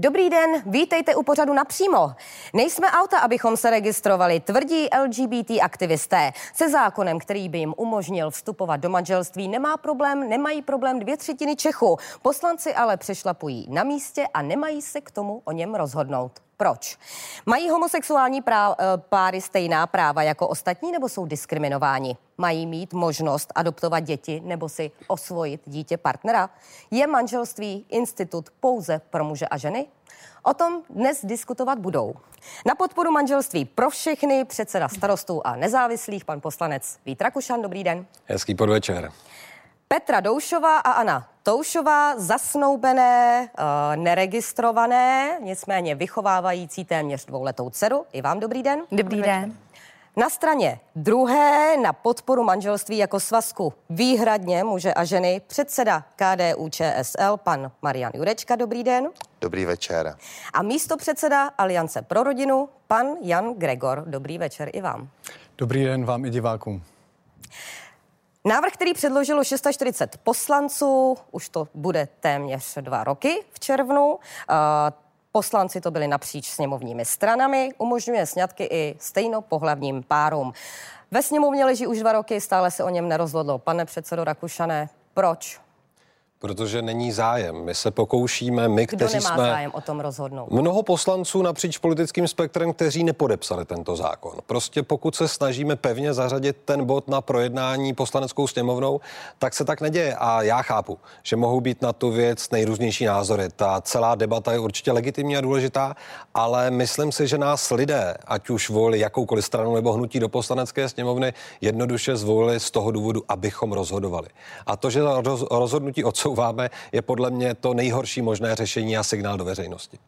Dobrý den, vítejte u pořadu napřímo. Nejsme auta, abychom se registrovali, tvrdí LGBT aktivisté. Se zákonem, který by jim umožnil vstupovat do manželství, nemá problém, nemají problém dvě třetiny Čechu. Poslanci ale přešlapují na místě a nemají se k tomu o něm rozhodnout. Proč? Mají homosexuální prá- eh, páry stejná práva jako ostatní nebo jsou diskriminováni? Mají mít možnost adoptovat děti nebo si osvojit dítě partnera? Je manželství institut pouze pro muže a ženy? O tom dnes diskutovat budou. Na podporu manželství pro všechny předseda starostů a nezávislých pan poslanec Vít Rakušan. Dobrý den. Hezký podvečer. Petra Doušová a Anna Toušová, zasnoubené, uh, neregistrované, nicméně vychovávající téměř dvouletou dceru. I vám dobrý den. Dobrý den. Na straně druhé na podporu manželství jako svazku výhradně muže a ženy předseda KDU ČSL pan Marian Jurečka. Dobrý den. Dobrý večer. A místo předseda Aliance pro rodinu pan Jan Gregor. Dobrý večer i vám. Dobrý den vám i divákům. Návrh, který předložilo 640 poslanců, už to bude téměř dva roky v červnu. Poslanci to byli napříč sněmovními stranami, umožňuje sňatky i stejnopohlavním párům. Ve sněmovně leží už dva roky, stále se o něm nerozhodlo. Pane předsedo Rakušané, proč? Protože není zájem. My se pokoušíme, my, Kdo kteří nemá jsme... zájem o tom rozhodnout? Mnoho poslanců napříč politickým spektrem, kteří nepodepsali tento zákon. Prostě pokud se snažíme pevně zařadit ten bod na projednání poslaneckou sněmovnou, tak se tak neděje. A já chápu, že mohou být na tu věc nejrůznější názory. Ta celá debata je určitě legitimní a důležitá, ale myslím si, že nás lidé, ať už volili jakoukoliv stranu nebo hnutí do poslanecké sněmovny, jednoduše zvolili z toho důvodu, abychom rozhodovali. A to, že rozhodnutí odsou odsouváme, je podle mě to nejhorší možné řešení a signál do veřejnosti.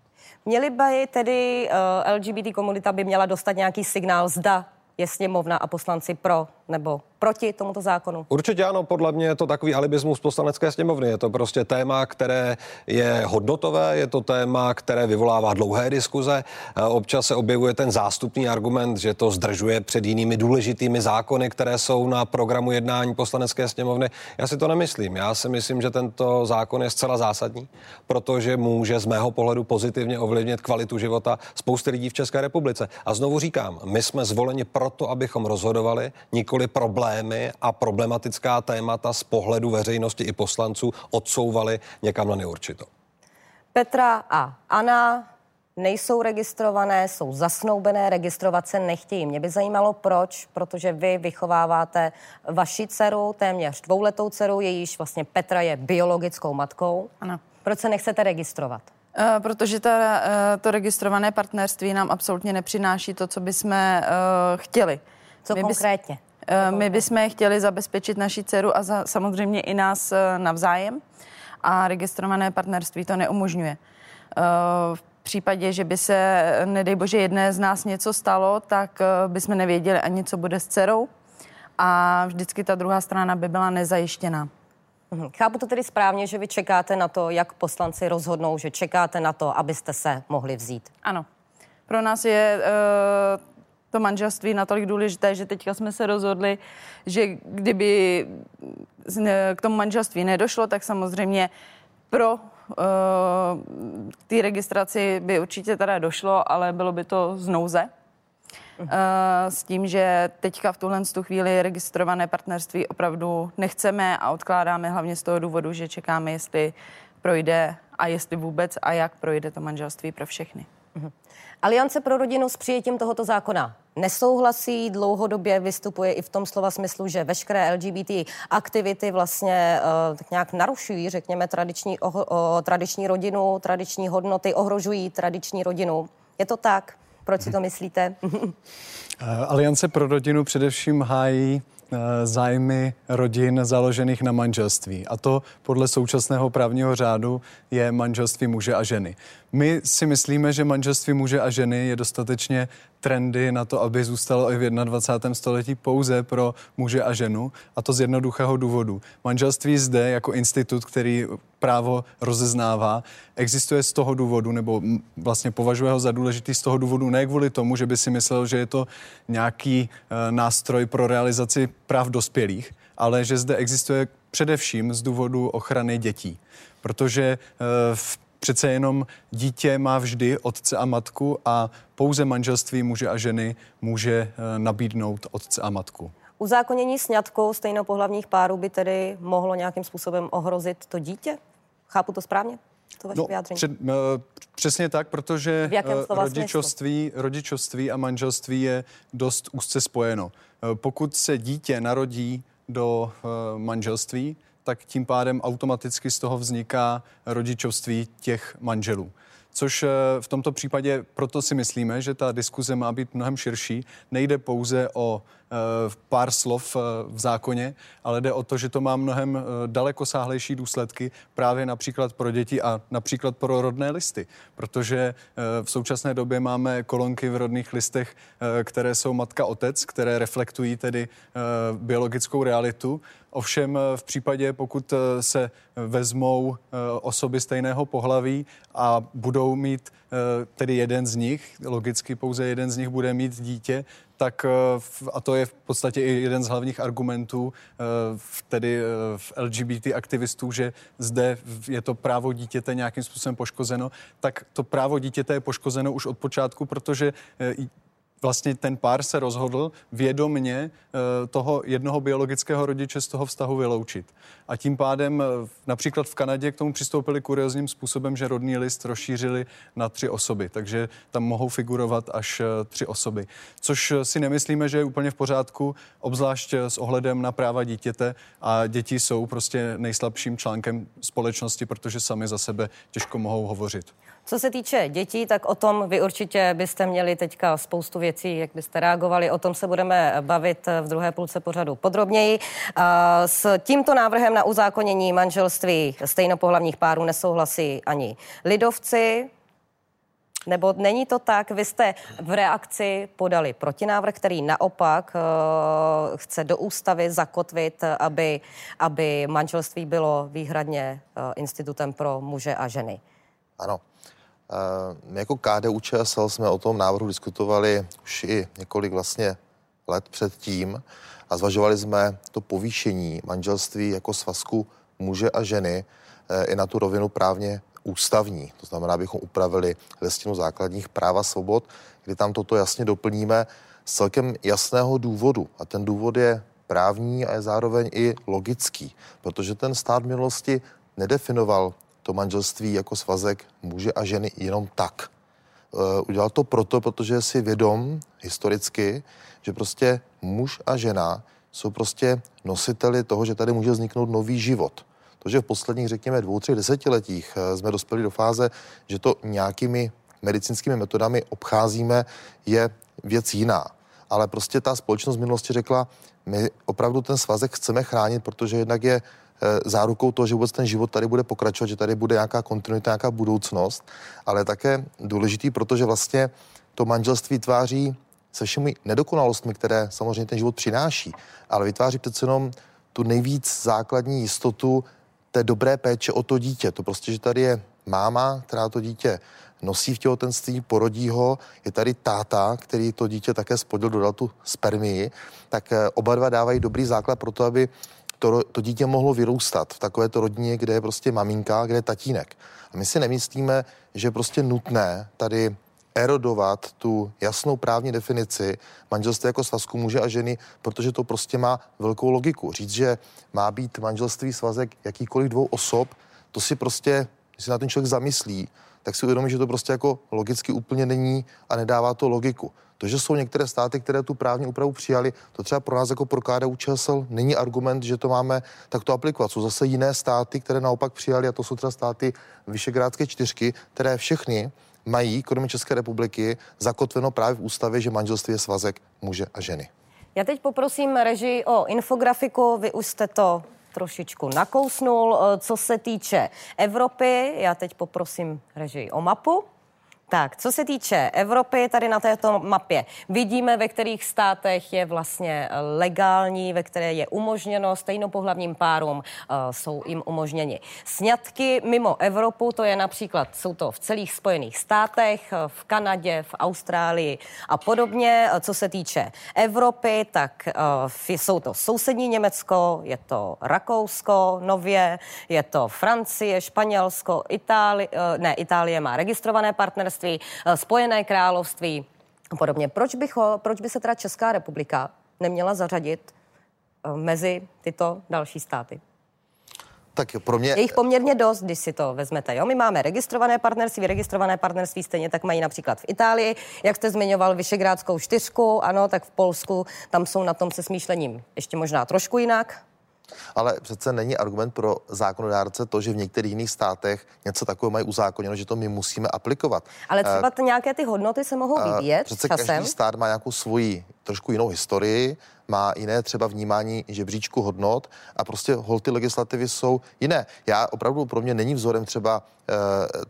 Měli by tedy eh, LGBT komunita by měla dostat nějaký signál, zda je sněmovna a poslanci pro nebo proti tomuto zákonu? Určitě ano, podle mě je to takový alibismus poslanecké sněmovny. Je to prostě téma, které je hodnotové, je to téma, které vyvolává dlouhé diskuze. Občas se objevuje ten zástupný argument, že to zdržuje před jinými důležitými zákony, které jsou na programu jednání poslanecké sněmovny. Já si to nemyslím. Já si myslím, že tento zákon je zcela zásadní, protože může z mého pohledu pozitivně ovlivnit kvalitu života spousty lidí v České republice. A znovu říkám, my jsme zvoleni proto, abychom rozhodovali, nikoli jakkoliv problémy a problematická témata z pohledu veřejnosti i poslanců odsouvali někam na neurčito. Petra a Anna nejsou registrované, jsou zasnoubené, registrovat se nechtějí. Mě by zajímalo, proč, protože vy vychováváte vaši dceru, téměř dvouletou dceru, jejíž vlastně Petra je biologickou matkou. Ano. Proč se nechcete registrovat? Uh, protože ta, uh, to registrované partnerství nám absolutně nepřináší to, co bychom uh, chtěli. Co My konkrétně? Bys, Eh, my bychom chtěli zabezpečit naši dceru a za, samozřejmě i nás eh, navzájem a registrované partnerství to neumožňuje. Eh, v případě, že by se, nedej bože, jedné z nás něco stalo, tak bychom nevěděli ani, co bude s dcerou a vždycky ta druhá strana by byla nezajištěná. Mhm. Chápu to tedy správně, že vy čekáte na to, jak poslanci rozhodnou, že čekáte na to, abyste se mohli vzít. Ano. Pro nás je uh, to manželství natolik důležité, že teďka jsme se rozhodli, že kdyby k tomu manželství nedošlo, tak samozřejmě pro uh, té registraci by určitě teda došlo, ale bylo by to z nouze. Uh, s tím, že teďka v tuhle tu chvíli registrované partnerství opravdu nechceme a odkládáme hlavně z toho důvodu, že čekáme, jestli projde a jestli vůbec a jak projde to manželství pro všechny. Uh-huh. Aliance pro rodinu s přijetím tohoto zákona nesouhlasí, dlouhodobě vystupuje i v tom slova smyslu, že veškeré LGBT aktivity vlastně uh, tak nějak narušují, řekněme, tradiční, oh, tradiční rodinu, tradiční hodnoty, ohrožují tradiční rodinu. Je to tak? Proč si to myslíte? Aliance pro rodinu především hájí Eh, zájmy rodin založených na manželství. A to podle současného právního řádu je manželství muže a ženy. My si myslíme, že manželství muže a ženy je dostatečně trendy na to, aby zůstalo i v 21. století pouze pro muže a ženu, a to z jednoduchého důvodu. Manželství zde jako institut, který právo rozeznává, existuje z toho důvodu, nebo vlastně považuje ho za důležitý z toho důvodu, ne kvůli tomu, že by si myslel, že je to nějaký uh, nástroj pro realizaci práv dospělých, ale že zde existuje především z důvodu ochrany dětí. Protože uh, v přece jenom dítě má vždy otce a matku a pouze manželství muže a ženy může nabídnout otce a matku. Uzákonění sňatku stejnopohlavních párů by tedy mohlo nějakým způsobem ohrozit to dítě? Chápu to správně? To vaše no, vyjádření. Před, uh, přesně tak, protože uh, rodičovství, rodičovství a manželství je dost úzce spojeno. Pokud se dítě narodí do manželství, tak tím pádem automaticky z toho vzniká rodičovství těch manželů což v tomto případě proto si myslíme, že ta diskuze má být mnohem širší. Nejde pouze o Eh, pár slov eh, v zákoně, ale jde o to, že to má mnohem eh, dalekosáhlejší důsledky právě například pro děti a například pro rodné listy, protože v současné době máme kolonky v rodných listech, které jsou matka-otec, které reflektují tedy biologickou realitu. Ovšem v případě, pokud se vezmou osoby stejného pohlaví a budou mít tedy jeden z nich, logicky pouze jeden z nich bude mít dítě, tak eh, a to je v podstatě i jeden z hlavních argumentů eh, tedy eh, v LGBT aktivistů, že zde je to právo dítěte nějakým způsobem poškozeno, tak to právo dítěte je poškozeno už od počátku, protože vlastně ten pár se rozhodl vědomně eh, toho jednoho biologického rodiče z toho vztahu vyloučit. A tím pádem eh, například v Kanadě k tomu přistoupili kuriozním způsobem, že rodný list rozšířili na tři osoby, takže tam mohou figurovat až eh, tři osoby. Což si nemyslíme, že je úplně v pořádku, obzvlášť s ohledem na práva dítěte a děti jsou prostě nejslabším článkem společnosti, protože sami za sebe těžko mohou hovořit. Co se týče dětí, tak o tom vy určitě byste měli teďka spoustu věcí, jak byste reagovali. O tom se budeme bavit v druhé půlce pořadu podrobněji. S tímto návrhem na uzákonění manželství stejnopohlavních párů nesouhlasí ani lidovci, nebo není to tak? Vy jste v reakci podali protinávrh, který naopak uh, chce do ústavy zakotvit, aby, aby manželství bylo výhradně uh, institutem pro muže a ženy. Ano. My jako KDU ČSL jsme o tom návrhu diskutovali už i několik vlastně let předtím a zvažovali jsme to povýšení manželství jako svazku muže a ženy eh, i na tu rovinu právně ústavní. To znamená, abychom upravili listinu základních práv a svobod, kdy tam toto jasně doplníme z celkem jasného důvodu. A ten důvod je právní a je zároveň i logický, protože ten stát v minulosti nedefinoval to manželství jako svazek muže a ženy jenom tak. Uh, udělal to proto, protože si vědom historicky, že prostě muž a žena jsou prostě nositeli toho, že tady může vzniknout nový život. To, že v posledních, řekněme, dvou, třech desetiletích uh, jsme dospěli do fáze, že to nějakými medicínskými metodami obcházíme, je věc jiná. Ale prostě ta společnost v minulosti řekla, my opravdu ten svazek chceme chránit, protože jednak je zárukou toho, že vůbec ten život tady bude pokračovat, že tady bude nějaká kontinuita, nějaká budoucnost, ale také důležitý, protože vlastně to manželství tváří se všemi nedokonalostmi, které samozřejmě ten život přináší, ale vytváří přece jenom tu nejvíc základní jistotu té dobré péče o to dítě. To prostě, že tady je máma, která to dítě nosí v těhotenství, porodí ho, je tady táta, který to dítě také spodil, dodal tu spermii, tak eh, oba dva dávají dobrý základ pro to, aby to, to dítě mohlo vyrůstat v takovéto rodině, kde je prostě maminka, kde je tatínek. A my si nemyslíme, že je prostě nutné tady erodovat tu jasnou právní definici manželství jako svazku muže a ženy, protože to prostě má velkou logiku. Říct, že má být manželství svazek jakýkoliv dvou osob, to si prostě, když se na ten člověk zamyslí, tak si uvědomí, že to prostě jako logicky úplně není a nedává to logiku. To, že jsou některé státy, které tu právní úpravu přijali, to třeba pro nás jako pro KDU ČSL není argument, že to máme takto aplikovat. Jsou zase jiné státy, které naopak přijali, a to jsou třeba státy Vyšegrádské čtyřky, které všechny mají, kromě České republiky, zakotveno právě v ústavě, že manželství je svazek muže a ženy. Já teď poprosím režii o infografiku, vy už jste to trošičku nakousnul. Co se týče Evropy, já teď poprosím režii o mapu. Tak, co se týče Evropy, tady na této mapě vidíme, ve kterých státech je vlastně legální, ve které je umožněno stejnopohlavním párům, uh, jsou jim umožněni sňatky mimo Evropu, to je například, jsou to v celých Spojených státech, v Kanadě, v Austrálii a podobně. Co se týče Evropy, tak uh, jsou to sousední Německo, je to Rakousko nově, je to Francie, Španělsko, Itálie, uh, ne, Itálie má registrované partnerství, království, eh, Spojené království a podobně. Proč, bych ho, proč by se teda Česká republika neměla zařadit eh, mezi tyto další státy? Tak pro mě... Je jich poměrně dost, když si to vezmete. Jo? My máme registrované partnerství, registrované partnerství stejně tak mají například v Itálii. Jak jste zmiňoval Vyšegrádskou čtyřku, ano, tak v Polsku tam jsou na tom se smýšlením ještě možná trošku jinak. Ale přece není argument pro zákonodárce to, že v některých jiných státech něco takového mají uzákoněno, že to my musíme aplikovat. Ale třeba uh, nějaké ty hodnoty se mohou vyvíjet Přece časem. každý stát má nějakou svoji trošku jinou historii, má jiné třeba vnímání žebříčku hodnot a prostě holty legislativy jsou jiné. Já opravdu pro mě není vzorem třeba uh,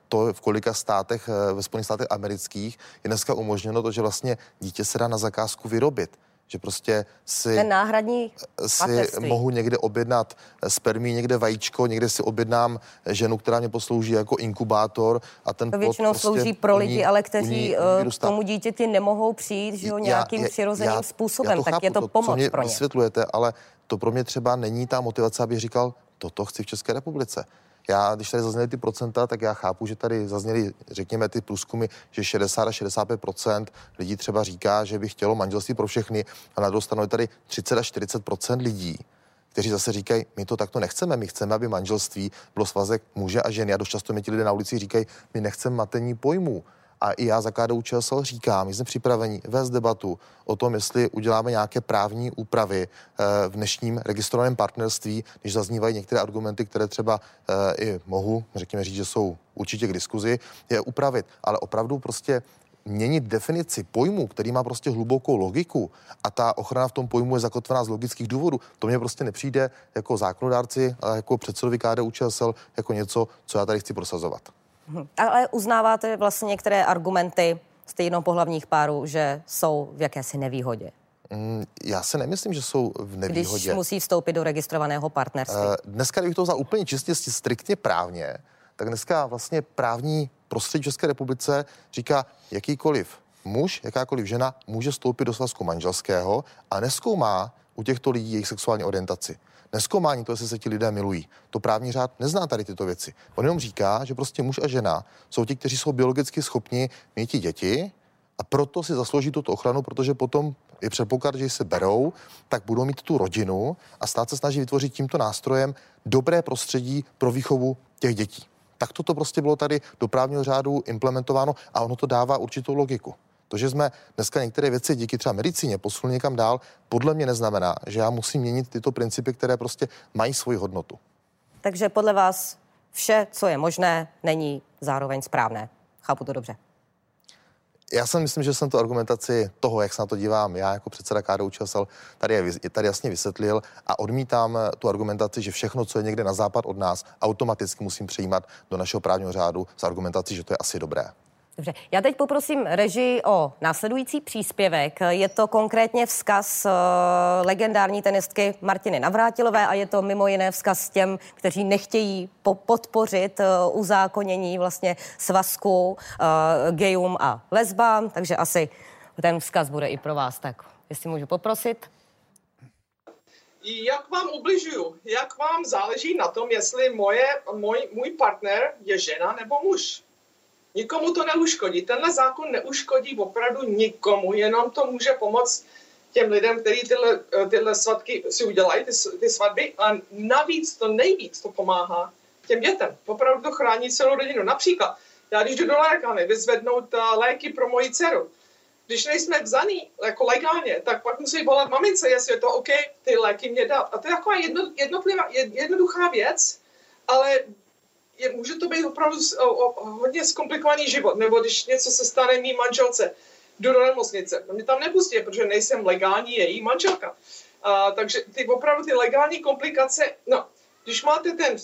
to, v kolika státech, ve Spojených státech amerických je dneska umožněno to, že vlastně dítě se dá na zakázku vyrobit že prostě si, Ten náhradní si mohu někde objednat spermí, někde vajíčko, někde si objednám ženu, která mě poslouží jako inkubátor a ten To většinou prostě slouží pro lidi, ale kteří uní k tomu dítěti nemohou přijít že jo, nějakým já, přirozeným já, způsobem, já to tak chápu, je to, to pomoc co mě pro ně. vysvětlujete, ale to pro mě třeba není ta motivace, abych říkal, toto chci v České republice. Já, když tady zazněly ty procenta, tak já chápu, že tady zazněly, řekněme, ty průzkumy, že 60 a 65% lidí třeba říká, že by chtělo manželství pro všechny, a na druhou stranu je tady 30 až 40 lidí, kteří zase říkají, my to takto nechceme, my chceme, aby manželství bylo svazek muže a ženy. A dost často mi ti lidé na ulici říkají, my nechceme matení pojmů. A i já za KDU ČSL říkám, jsme připraveni vést debatu o tom, jestli uděláme nějaké právní úpravy eh, v dnešním registrovaném partnerství, když zaznívají některé argumenty, které třeba eh, i mohu, řekněme říct, že jsou určitě k diskuzi, je upravit. Ale opravdu prostě měnit definici pojmu, který má prostě hlubokou logiku a ta ochrana v tom pojmu je zakotvená z logických důvodů, to mě prostě nepřijde jako zákonodárci a jako předsedovi KDU ČSL jako něco, co já tady chci prosazovat. Ale uznáváte vlastně některé argumenty stejnopohlavních párů, že jsou v jakési nevýhodě? Mm, já se nemyslím, že jsou v nevýhodě. Když musí vstoupit do registrovaného partnerství. Uh, dneska, kdybych to vzal úplně čistě, striktně právně, tak dneska vlastně právní prostředí České republice říká, jakýkoliv muž, jakákoliv žena může vstoupit do svazku manželského a neskoumá u těchto lidí jejich sexuální orientaci neskoumání to, jestli se ti lidé milují. To právní řád nezná tady tyto věci. On jenom říká, že prostě muž a žena jsou ti, kteří jsou biologicky schopni mít děti a proto si zaslouží tuto ochranu, protože potom je předpoklad, že se berou, tak budou mít tu rodinu a stát se snaží vytvořit tímto nástrojem dobré prostředí pro výchovu těch dětí. Tak toto prostě bylo tady do právního řádu implementováno a ono to dává určitou logiku. To, že jsme dneska některé věci díky třeba medicíně posunuli někam dál, podle mě neznamená, že já musím měnit tyto principy, které prostě mají svoji hodnotu. Takže podle vás vše, co je možné, není zároveň správné. Chápu to dobře. Já si myslím, že jsem tu argumentaci toho, jak se na to dívám, já jako předseda KDU ČSL, tady, je, tady jasně vysvětlil a odmítám tu argumentaci, že všechno, co je někde na západ od nás, automaticky musím přijímat do našeho právního řádu s argumentací, že to je asi dobré. Dobře, já teď poprosím režii o následující příspěvek. Je to konkrétně vzkaz uh, legendární tenistky Martiny Navrátilové a je to mimo jiné vzkaz těm, kteří nechtějí po- podpořit uh, uzákonění vlastně svazku uh, gejům a lesbám, takže asi ten vzkaz bude i pro vás. Tak jestli můžu poprosit. Jak vám ubližuju? Jak vám záleží na tom, jestli moje, můj, můj partner je žena nebo muž? Nikomu to neuškodí. Tenhle zákon neuškodí opravdu nikomu, jenom to může pomoct těm lidem, kteří tyhle, tyhle svatky si udělají, ty, ty svatby. A navíc to nejvíc to pomáhá těm dětem. Opravdu to chrání celou rodinu. Například, já když jdu do lékárny vyzvednout uh, léky pro moji dceru, když nejsme vzaný jako legálně, tak pak musí volat mamince, jestli je to OK, ty léky mě dát. A to je taková jedno, jednotlivá, jednoduchá věc, ale je, může to být opravdu o, o, hodně zkomplikovaný život, nebo když něco se stane mý manželce, jdu do nemocnice, mě tam nepustí, protože nejsem legální její manželka. A, takže ty opravdu ty legální komplikace, no, když máte ten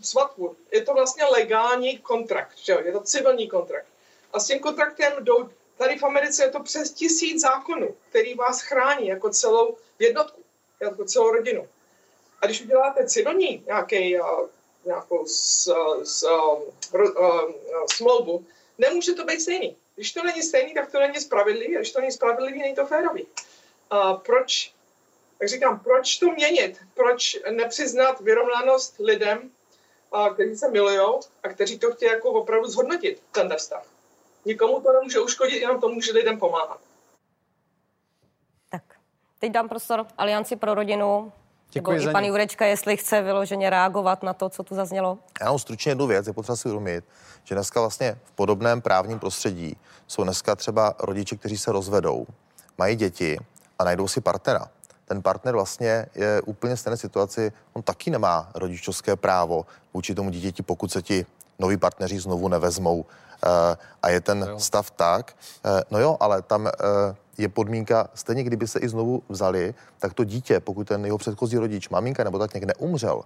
svatbu, je to vlastně legální kontrakt, že? je to civilní kontrakt. A s tím kontraktem jdou, tady v Americe je to přes tisíc zákonů, který vás chrání jako celou jednotku, jako celou rodinu. A když uděláte civilní nějaký, nějakou s, s, smlouvu, nemůže to být stejný. Když to není stejný, tak to není spravedlivý, a když to není spravedlivý, není to férový. A proč, tak říkám, proč to měnit? Proč nepřiznat vyrovnanost lidem, a, kteří se milují a kteří to chtějí jako opravdu zhodnotit, ten vztah? Nikomu to nemůže uškodit, jenom to může lidem pomáhat. Tak, teď dám prostor Alianci pro rodinu. Děkuji Nebo i pan Jurečka, jestli chce vyloženě reagovat na to, co tu zaznělo. Já mám stručně jednu věc, je potřeba si uvědomit, že dneska vlastně v podobném právním prostředí jsou dneska třeba rodiče, kteří se rozvedou, mají děti a najdou si partnera. Ten partner vlastně je úplně stejné situaci, on taky nemá rodičovské právo vůči tomu dítěti, pokud se ti noví partneři znovu nevezmou. Eh, a je ten no stav tak, eh, no jo, ale tam eh, je podmínka, stejně kdyby se i znovu vzali, tak to dítě, pokud ten jeho předchozí rodič, maminka nebo tak někde neumřel,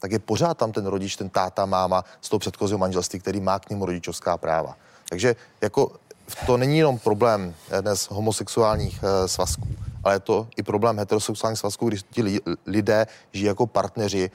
tak je pořád tam ten rodič, ten táta, máma z toho předchozího manželství, který má k němu rodičovská práva. Takže jako to není jenom problém dnes homosexuálních uh, svazků, ale je to i problém heterosexuálních svazků, když ti lidé žijí jako partneři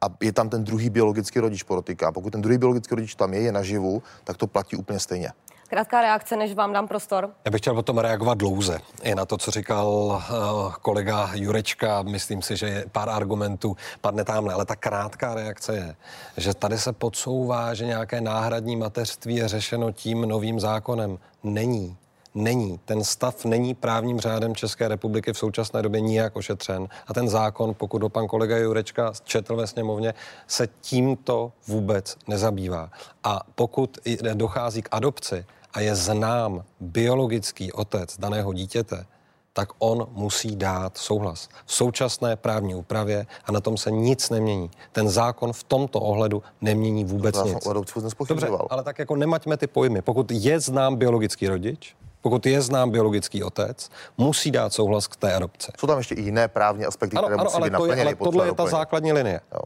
a je tam ten druhý biologický rodič, porotýká. Pokud ten druhý biologický rodič tam je, je naživu, tak to platí úplně stejně. Krátká reakce, než vám dám prostor. Já bych chtěl potom reagovat dlouze i na to, co říkal uh, kolega Jurečka. Myslím si, že je pár argumentů padne tamhle, ale ta krátká reakce je, že tady se podsouvá, že nějaké náhradní mateřství je řešeno tím novým zákonem. Není není. Ten stav není právním řádem České republiky v současné době nijak ošetřen. A ten zákon, pokud ho pan kolega Jurečka četl ve sněmovně, se tímto vůbec nezabývá. A pokud dochází k adopci a je znám biologický otec daného dítěte, tak on musí dát souhlas. V současné právní úpravě a na tom se nic nemění. Ten zákon v tomto ohledu nemění vůbec to nic. Dobře, ale tak jako nemaťme ty pojmy. Pokud je znám biologický rodič, pokud je znám biologický otec, musí dát souhlas k té adopce. Jsou tam ještě i jiné právní aspekty, ano, které ano, musí ale být to je, ale tohle je ta základní linie. Jo.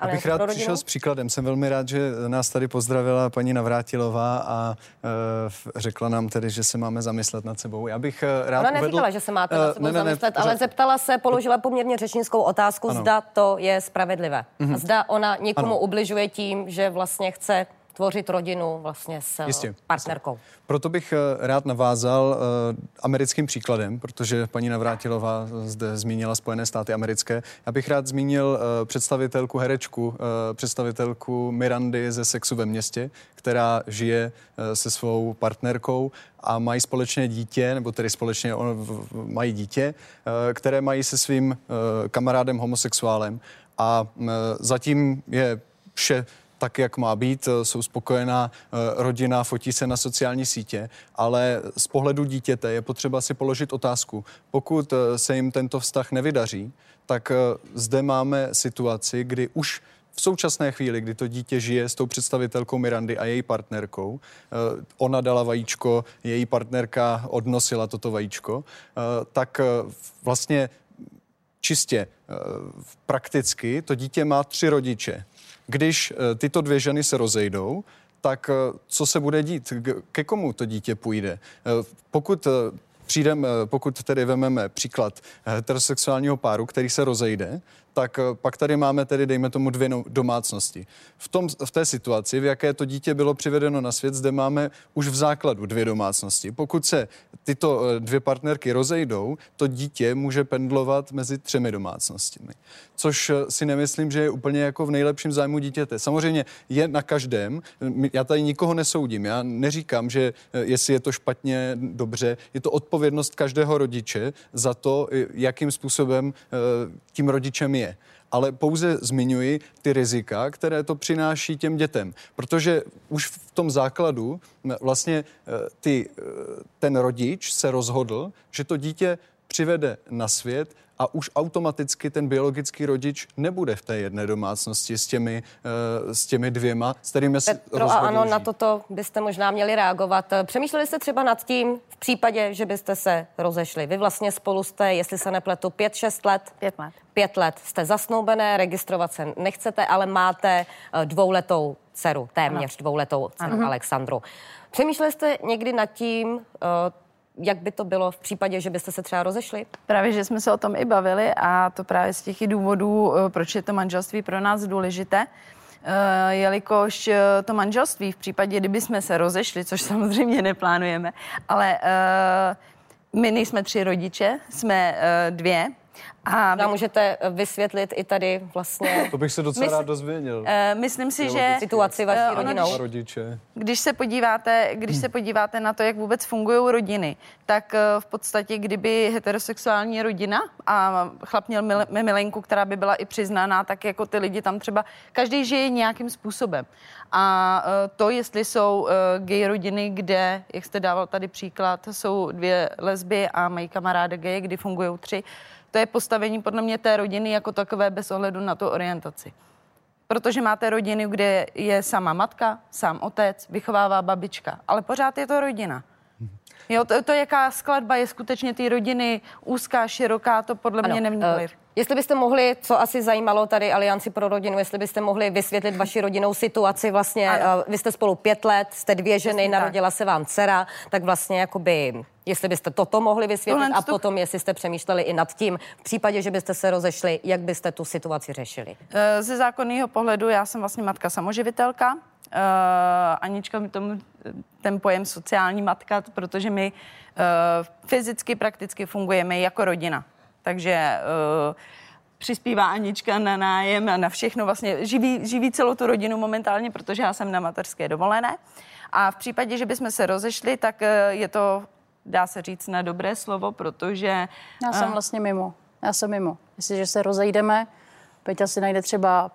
Ale Abych rád přišel s příkladem. Jsem velmi rád, že nás tady pozdravila paní Navrátilová a uh, řekla nám tedy, že se máme zamyslet nad sebou. Já bych uh, rád Ona neříkala, uvedl, že se máte nad sebou ne, ne, zamyslet, ne, ale zeptala se, položila poměrně řečnickou otázku, ano. zda to je spravedlivé. Mm-hmm. Zda ona někomu ano. ubližuje tím, že vlastně chce tvořit rodinu vlastně s Jistě. partnerkou. Proto bych eh, rád navázal uh, americkým příkladem, protože paní Navrátilová zde zmínila Spojené státy americké. Já bych rád zmínil uh, představitelku herečku, uh, představitelku Mirandy ze Sexu ve městě, která žije uh, se svou partnerkou a mají společně dítě, nebo tedy společně on, mají dítě, uh, které mají se svým uh, kamarádem homosexuálem. A zatím je vše tak, jak má být, eh, jsou spokojená eh, rodina, fotí se na sociální sítě, ale z pohledu dítěte je potřeba si položit otázku. Pokud eh, se jim tento vztah nevydaří, tak zde máme situaci, kdy už v současné chvíli, kdy to dítě žije s tou představitelkou Mirandy a její partnerkou, ona dala vajíčko, její partnerka odnosila toto vajíčko, tak vlastně čistě prakticky to dítě má tři rodiče když eh, tyto dvě ženy se rozejdou, tak eh, co se bude dít? Ke komu to dítě půjde? Eh, pokud přijdeme, pokud tedy vememe příklad heterosexuálního páru, který se rozejde, tak eh, pak tady máme tedy, dejme tomu, dvě no, domácnosti. V, tom, v té situaci, v jaké to dítě bylo přivedeno na svět, zde máme už v základu dvě domácnosti. Pokud se tyto eh, dvě partnerky rozejdou, to dítě může pendlovat mezi třemi domácnostmi. Což eh, si nemyslím, že je úplně jako v nejlepším zájmu dítěte. Samozřejmě je na každém, já tady nikoho nesoudím, já neříkám, že jestli je to špatně, dobře, je to odpovědnost každého rodiče za to, jakým způsobem tím rodičem je ale pouze zmiňuji ty rizika, které to přináší těm dětem. Protože už v tom základu vlastně ty, ten rodič se rozhodl, že to dítě přivede na svět a už automaticky ten biologický rodič nebude v té jedné domácnosti s těmi, uh, s těmi dvěma, s kterými si Petro, a ano, na toto byste možná měli reagovat. Přemýšleli jste třeba nad tím v případě, že byste se rozešli. Vy vlastně spolu jste, jestli se nepletu, pět, šest let? Pět let. Pět let. Jste zasnoubené, registrovat se nechcete, ale máte eh, dvouletou dceru, téměř ano. dvouletou dceru ano. Alexandru. Přemýšleli jste někdy nad tím, uh, jak by to bylo v případě, že byste se třeba rozešli? Právě, že jsme se o tom i bavili a to právě z těch důvodů, eh, proč je to manželství pro nás důležité. Uh, jelikož to manželství v případě, kdyby jsme se rozešli, což samozřejmě neplánujeme, ale uh, my nejsme tři rodiče, jsme uh, dvě a Nám můžete vysvětlit i tady vlastně... To bych se docela Mysl, rád dozvěděl. Uh, myslím si, že... Situaci vaší uh, rodinou. Když, rodiče. Když se podíváte, když se podíváte na to, jak vůbec fungují rodiny, tak uh, v podstatě, kdyby heterosexuální rodina a chlap měl mil, milenku, která by byla i přiznaná, tak jako ty lidi tam třeba, každý žije nějakým způsobem. A uh, to, jestli jsou uh, gay rodiny, kde, jak jste dával tady příklad, jsou dvě lesby a mají kamarády gay, kdy fungují tři, to je postavení podle mě té rodiny jako takové bez ohledu na tu orientaci. Protože máte rodiny, kde je sama matka, sám otec, vychovává babička, ale pořád je to rodina. Jo, to, to jaká skladba je skutečně ty rodiny úzká, široká, to podle ano, mě vliv. Uh, jestli byste mohli, co asi zajímalo tady Alianci pro rodinu, jestli byste mohli vysvětlit vaši rodinnou situaci, vlastně uh, vy jste spolu pět let, jste dvě ženy, Jasně narodila tak. se vám dcera, tak vlastně jakoby Jestli byste toto mohli vysvětlit Tohle a potom, jestli jste přemýšleli i nad tím, v případě, že byste se rozešli, jak byste tu situaci řešili? Eh, ze zákonného pohledu já jsem vlastně matka samoživitelka. Uh, Anička mi tomu ten pojem sociální matka, protože my uh, fyzicky prakticky fungujeme jako rodina. Takže uh, přispívá Anička na nájem a na všechno, vlastně živí, živí celou tu rodinu momentálně, protože já jsem na mateřské dovolené. A v případě, že bychom se rozešli, tak je to dá se říct, na dobré slovo, protože... Já jsem vlastně mimo. Já jsem mimo. Jestliže se rozejdeme, Peťa si najde třeba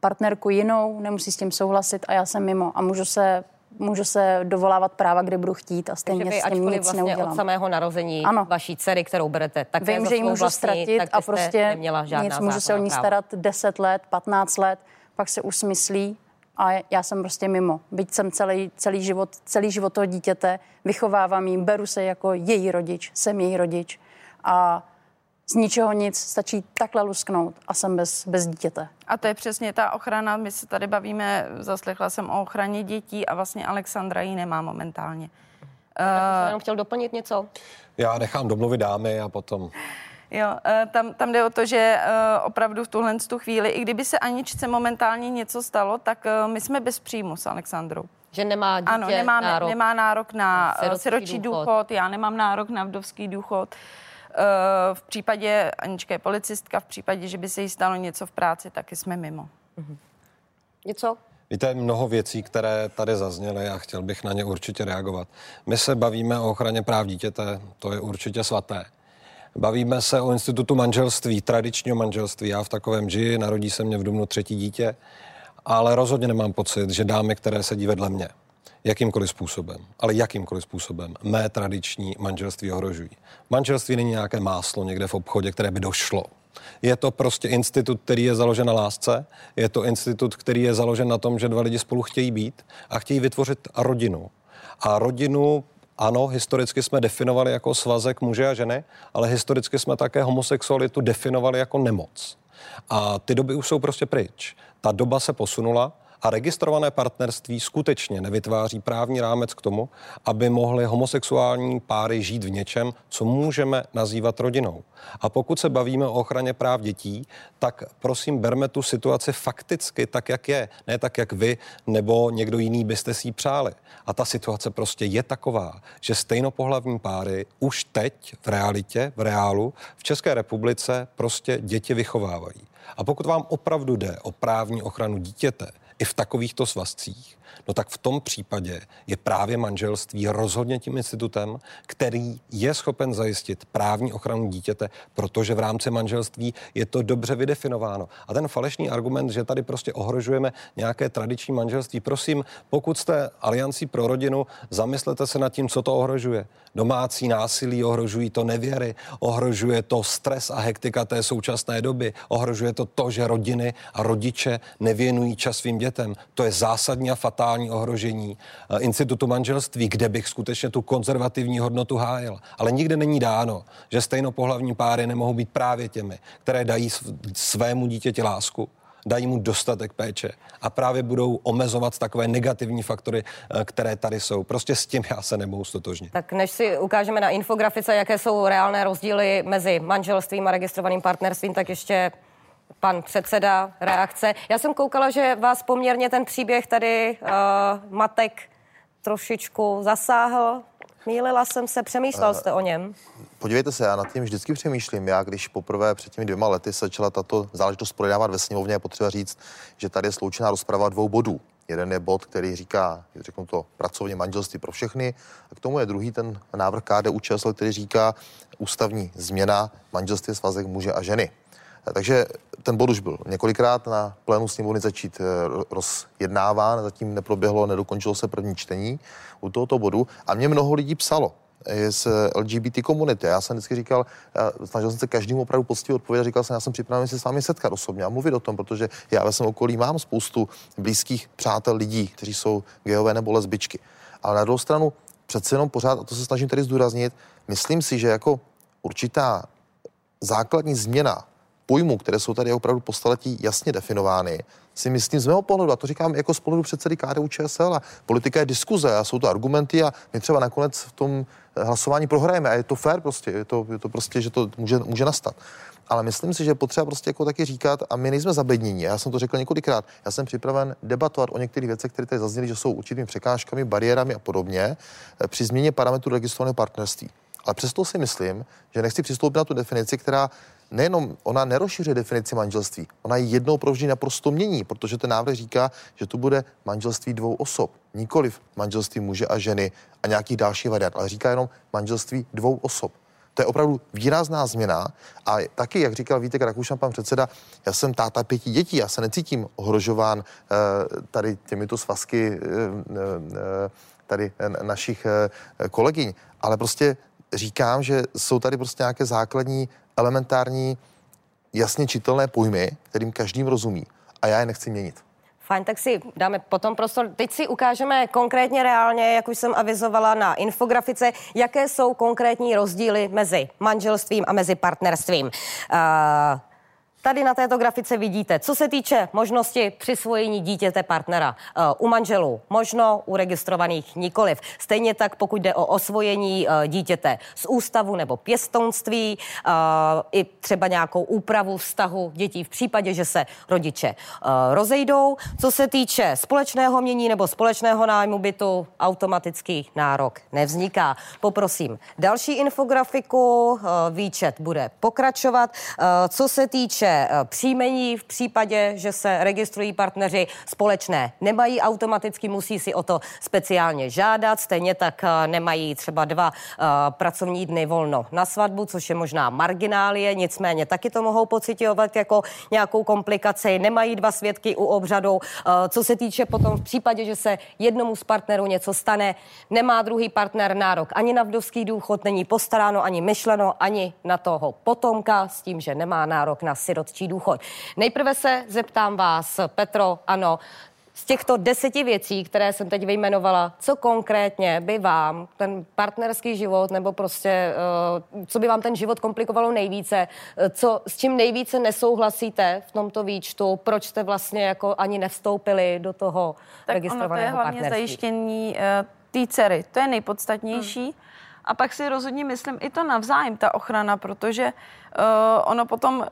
partnerku jinou, nemusí s tím souhlasit a já jsem mimo. A můžu se můžu se dovolávat práva, kde budu chtít a stejně Takže s tím nic vlastně neudělám. od samého narození ano. vaší dcery, kterou berete, tak Vím, že ji můžu vlastní, ztratit a prostě neměla nic, můžu se o ní starat 10 let, 15 let, pak se usmyslí a já jsem prostě mimo. Byť jsem celý, celý, život, celý život toho dítěte, vychovávám jí, beru se jako její rodič, jsem její rodič a z ničeho nic, stačí takhle lusknout a jsem bez, bez dítěte. A to je přesně ta ochrana, my se tady bavíme, zaslechla jsem o ochraně dětí a vlastně Alexandra ji nemá momentálně. Já jsem jenom chtěl doplnit něco. Já nechám domluvit dámy a potom... Jo, eh, tam, tam jde o to, že eh, opravdu v tuhle tu chvíli, i kdyby se Aničce momentálně něco stalo, tak my jsme bez příjmu s Alexandrou. Že nemá dítě ano, nemá nárok, nemá nárok na, na siročí důchod. důchod, já nemám nárok na vdovský důchod. V případě Anička je policistka, v případě, že by se jí stalo něco v práci, taky jsme mimo. Mhm. Něco? Víte, mnoho věcí, které tady zazněly a chtěl bych na ně určitě reagovat. My se bavíme o ochraně práv dítěte, to je určitě svaté. Bavíme se o institutu manželství, tradičního manželství. Já v takovém žiji, narodí se mě v Dubnu třetí dítě, ale rozhodně nemám pocit, že dámy, které sedí vedle mě, jakýmkoliv způsobem, ale jakýmkoliv způsobem mé tradiční manželství ohrožují. Manželství není nějaké máslo někde v obchodě, které by došlo. Je to prostě institut, který je založen na lásce, je to institut, který je založen na tom, že dva lidi spolu chtějí být a chtějí vytvořit rodinu. A rodinu ano, historicky jsme definovali jako svazek muže a ženy, ale historicky jsme také homosexualitu definovali jako nemoc. A ty doby už jsou prostě pryč. Ta doba se posunula a registrované partnerství skutečně nevytváří právní rámec k tomu, aby mohly homosexuální páry žít v něčem, co můžeme nazývat rodinou. A pokud se bavíme o ochraně práv dětí, tak prosím, berme tu situaci fakticky tak, jak je, ne tak, jak vy nebo někdo jiný byste si ji přáli. A ta situace prostě je taková, že stejnopohlavní páry už teď v realitě, v reálu, v České republice prostě děti vychovávají. A pokud vám opravdu jde o právní ochranu dítěte, i v takovýchto svazcích, no tak v tom případě je právě manželství rozhodně tím institutem, který je schopen zajistit právní ochranu dítěte, protože v rámci manželství je to dobře vydefinováno. A ten falešný argument, že tady prostě ohrožujeme nějaké tradiční manželství, prosím, pokud jste aliancí pro rodinu, zamyslete se nad tím, co to ohrožuje. Domácí násilí ohrožují to nevěry, ohrožuje to stres a hektika té současné doby, ohrožuje to to, že rodiny a rodiče nevěnují čas svým dětem. To je zásadní a fatální ohrožení eh, institutu manželství, kde bych skutečně tu konzervativní hodnotu hájil. Ale nikde není dáno, že stejnopohlavní páry nemohou být právě těmi, které dají svému dítěti lásku, dají mu dostatek péče a právě budou omezovat takové negativní faktory, eh, které tady jsou. Prostě s tím já se nemohu stotožnit. Tak než si ukážeme na infografice, jaké jsou reálné rozdíly mezi manželstvím a registrovaným partnerstvím, tak ještě pan předseda reakce. Já jsem koukala, že vás poměrně ten příběh tady uh, Matek trošičku zasáhl. Mýlila jsem se, přemýšlel jste o něm? Podívejte se, já nad tím vždycky přemýšlím. Já, když poprvé před těmi dvěma lety se začala tato záležitost projednávat ve sněmovně, je potřeba říct, že tady je sloučená rozprava dvou bodů. Jeden je bod, který říká, řeknu to, pracovně manželství pro všechny. A k tomu je druhý ten návrh KDU ČSL, který říká ústavní změna manželství svazek muže a ženy. Takže ten bod už byl několikrát na plénu sněmovny začít eh, rozjednáván, zatím neproběhlo, nedokončilo se první čtení u tohoto bodu a mě mnoho lidí psalo, z LGBT komunity. Já jsem vždycky říkal, snažil jsem se každému opravdu poctivě odpovědět, říkal jsem, já jsem připraven se s vámi setkat osobně a mluvit o tom, protože já ve svém okolí mám spoustu blízkých přátel lidí, kteří jsou gejové nebo lesbičky. Ale na druhou stranu přece jenom pořád, a to se snažím tady zdůraznit, myslím si, že jako určitá základní změna pojmů, které jsou tady opravdu po staletí jasně definovány, si myslím z mého pohledu, a to říkám jako z pohledu předsedy KDU ČSL, a politika je diskuze a jsou to argumenty a my třeba nakonec v tom hlasování prohrajeme a je to fér prostě, je to, je to prostě, že to může, může nastat. Ale myslím si, že potřeba prostě jako taky říkat, a my nejsme zabednění. Já jsem to řekl několikrát. Já jsem připraven debatovat o některých věcech, které tady zazněly, že jsou určitými překážkami, bariérami a podobně eh, při změně parametru registrovaného partnerství. Ale přesto si myslím, že nechci přistoupit na tu definici, která nejenom ona nerozšiřuje definici manželství, ona ji jednou provždy naprosto mění, protože ten návrh říká, že tu bude manželství dvou osob, nikoliv manželství muže a ženy a nějakých dalších variant, ale říká jenom manželství dvou osob. To je opravdu výrazná změna a taky, jak říkal Vítek Rakušan, pan předseda, já jsem táta pěti dětí, já se necítím ohrožován uh, tady těmito svazky uh, uh, tady našich kolegyň, ale prostě říkám, že jsou tady prostě nějaké základní, elementární, jasně čitelné pojmy, kterým každým rozumí. A já je nechci měnit. Fajn, tak si dáme potom prostor. Teď si ukážeme konkrétně reálně, jak už jsem avizovala na infografice, jaké jsou konkrétní rozdíly mezi manželstvím a mezi partnerstvím. Uh, Tady na této grafice vidíte, co se týče možnosti přisvojení dítěte partnera uh, u manželů, možno u registrovaných nikoliv. Stejně tak, pokud jde o osvojení uh, dítěte z ústavu nebo pěstounství, uh, i třeba nějakou úpravu vztahu dětí v případě, že se rodiče rozejdou. Co se týče společného mění nebo společného nájmu bytu, automatický nárok nevzniká. Poprosím další infografiku, výčet bude pokračovat. Co se týče Eh, příjmení v případě, že se registrují partneři společné. Nemají automaticky, musí si o to speciálně žádat, stejně tak eh, nemají třeba dva uh, pracovní dny volno na svatbu, což je možná marginálie, nicméně taky to mohou pocitovat jako nějakou komplikaci, nemají dva svědky u obřadu. Co se týče potom v případě, že se jednomu z partnerů něco stane, nemá druhý partner nárok ani na vdovský důchod, není postaráno, ani myšleno, ani na toho potomka s tím, že nemá nárok na sirot sirotčí důchod. Nejprve se zeptám vás, Petro, ano, z těchto deseti věcí, které jsem teď vyjmenovala, co konkrétně by vám ten partnerský život nebo prostě, uh, co by vám ten život komplikovalo nejvíce, uh, co, s čím nejvíce nesouhlasíte v tomto výčtu, proč jste vlastně jako ani nevstoupili do toho tak registrovaného ono to je hlavně zajištění uh, té dcery, to je nejpodstatnější. Hmm. A pak si rozhodně myslím i to navzájem, ta ochrana, protože uh, ono potom uh,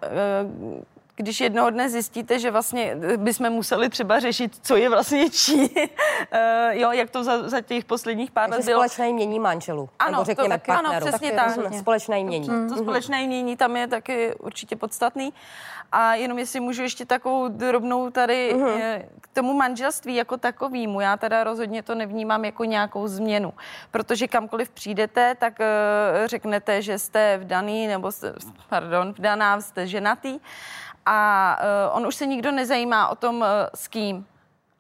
když jednoho dne zjistíte, že vlastně bychom museli třeba řešit, co je vlastně čí, uh, jo, jak to za, za těch posledních pár let bylo. společné mění manželů, ano, nebo řekněme to, partnerů. Ano, přesně tak. tak. Společné mění. To, to společné mění tam je taky určitě podstatný. A jenom jestli můžu ještě takovou drobnou tady uh-huh. k tomu manželství jako takovýmu. Já teda rozhodně to nevnímám jako nějakou změnu, protože kamkoliv přijdete, tak uh, řeknete, že jste vdaný, nebo jste, pardon, vdaná, jste ženatý a uh, on už se nikdo nezajímá o tom, uh, s kým.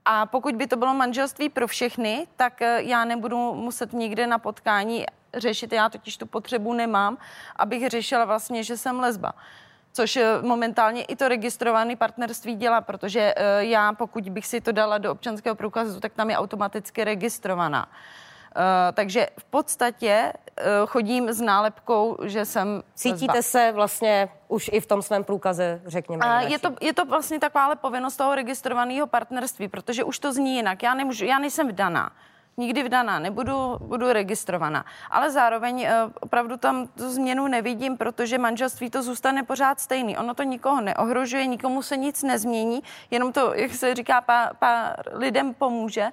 A pokud by to bylo manželství pro všechny, tak uh, já nebudu muset nikde na potkání řešit, já totiž tu potřebu nemám, abych řešila vlastně, že jsem lesba což momentálně i to registrované partnerství dělá, protože já, pokud bych si to dala do občanského průkazu, tak tam je automaticky registrovaná. Takže v podstatě chodím s nálepkou, že jsem. Cítíte se vlastně už i v tom svém průkaze, řekněme. A je to, je to vlastně taková povinnost toho registrovaného partnerství, protože už to zní jinak. Já, nemůžu, já nejsem vdaná nikdy vdaná, nebudu, budu registrovaná. Ale zároveň uh, opravdu tam tu změnu nevidím, protože manželství to zůstane pořád stejný. Ono to nikoho neohrožuje, nikomu se nic nezmění, jenom to, jak se říká, pár, pár lidem pomůže. Uh,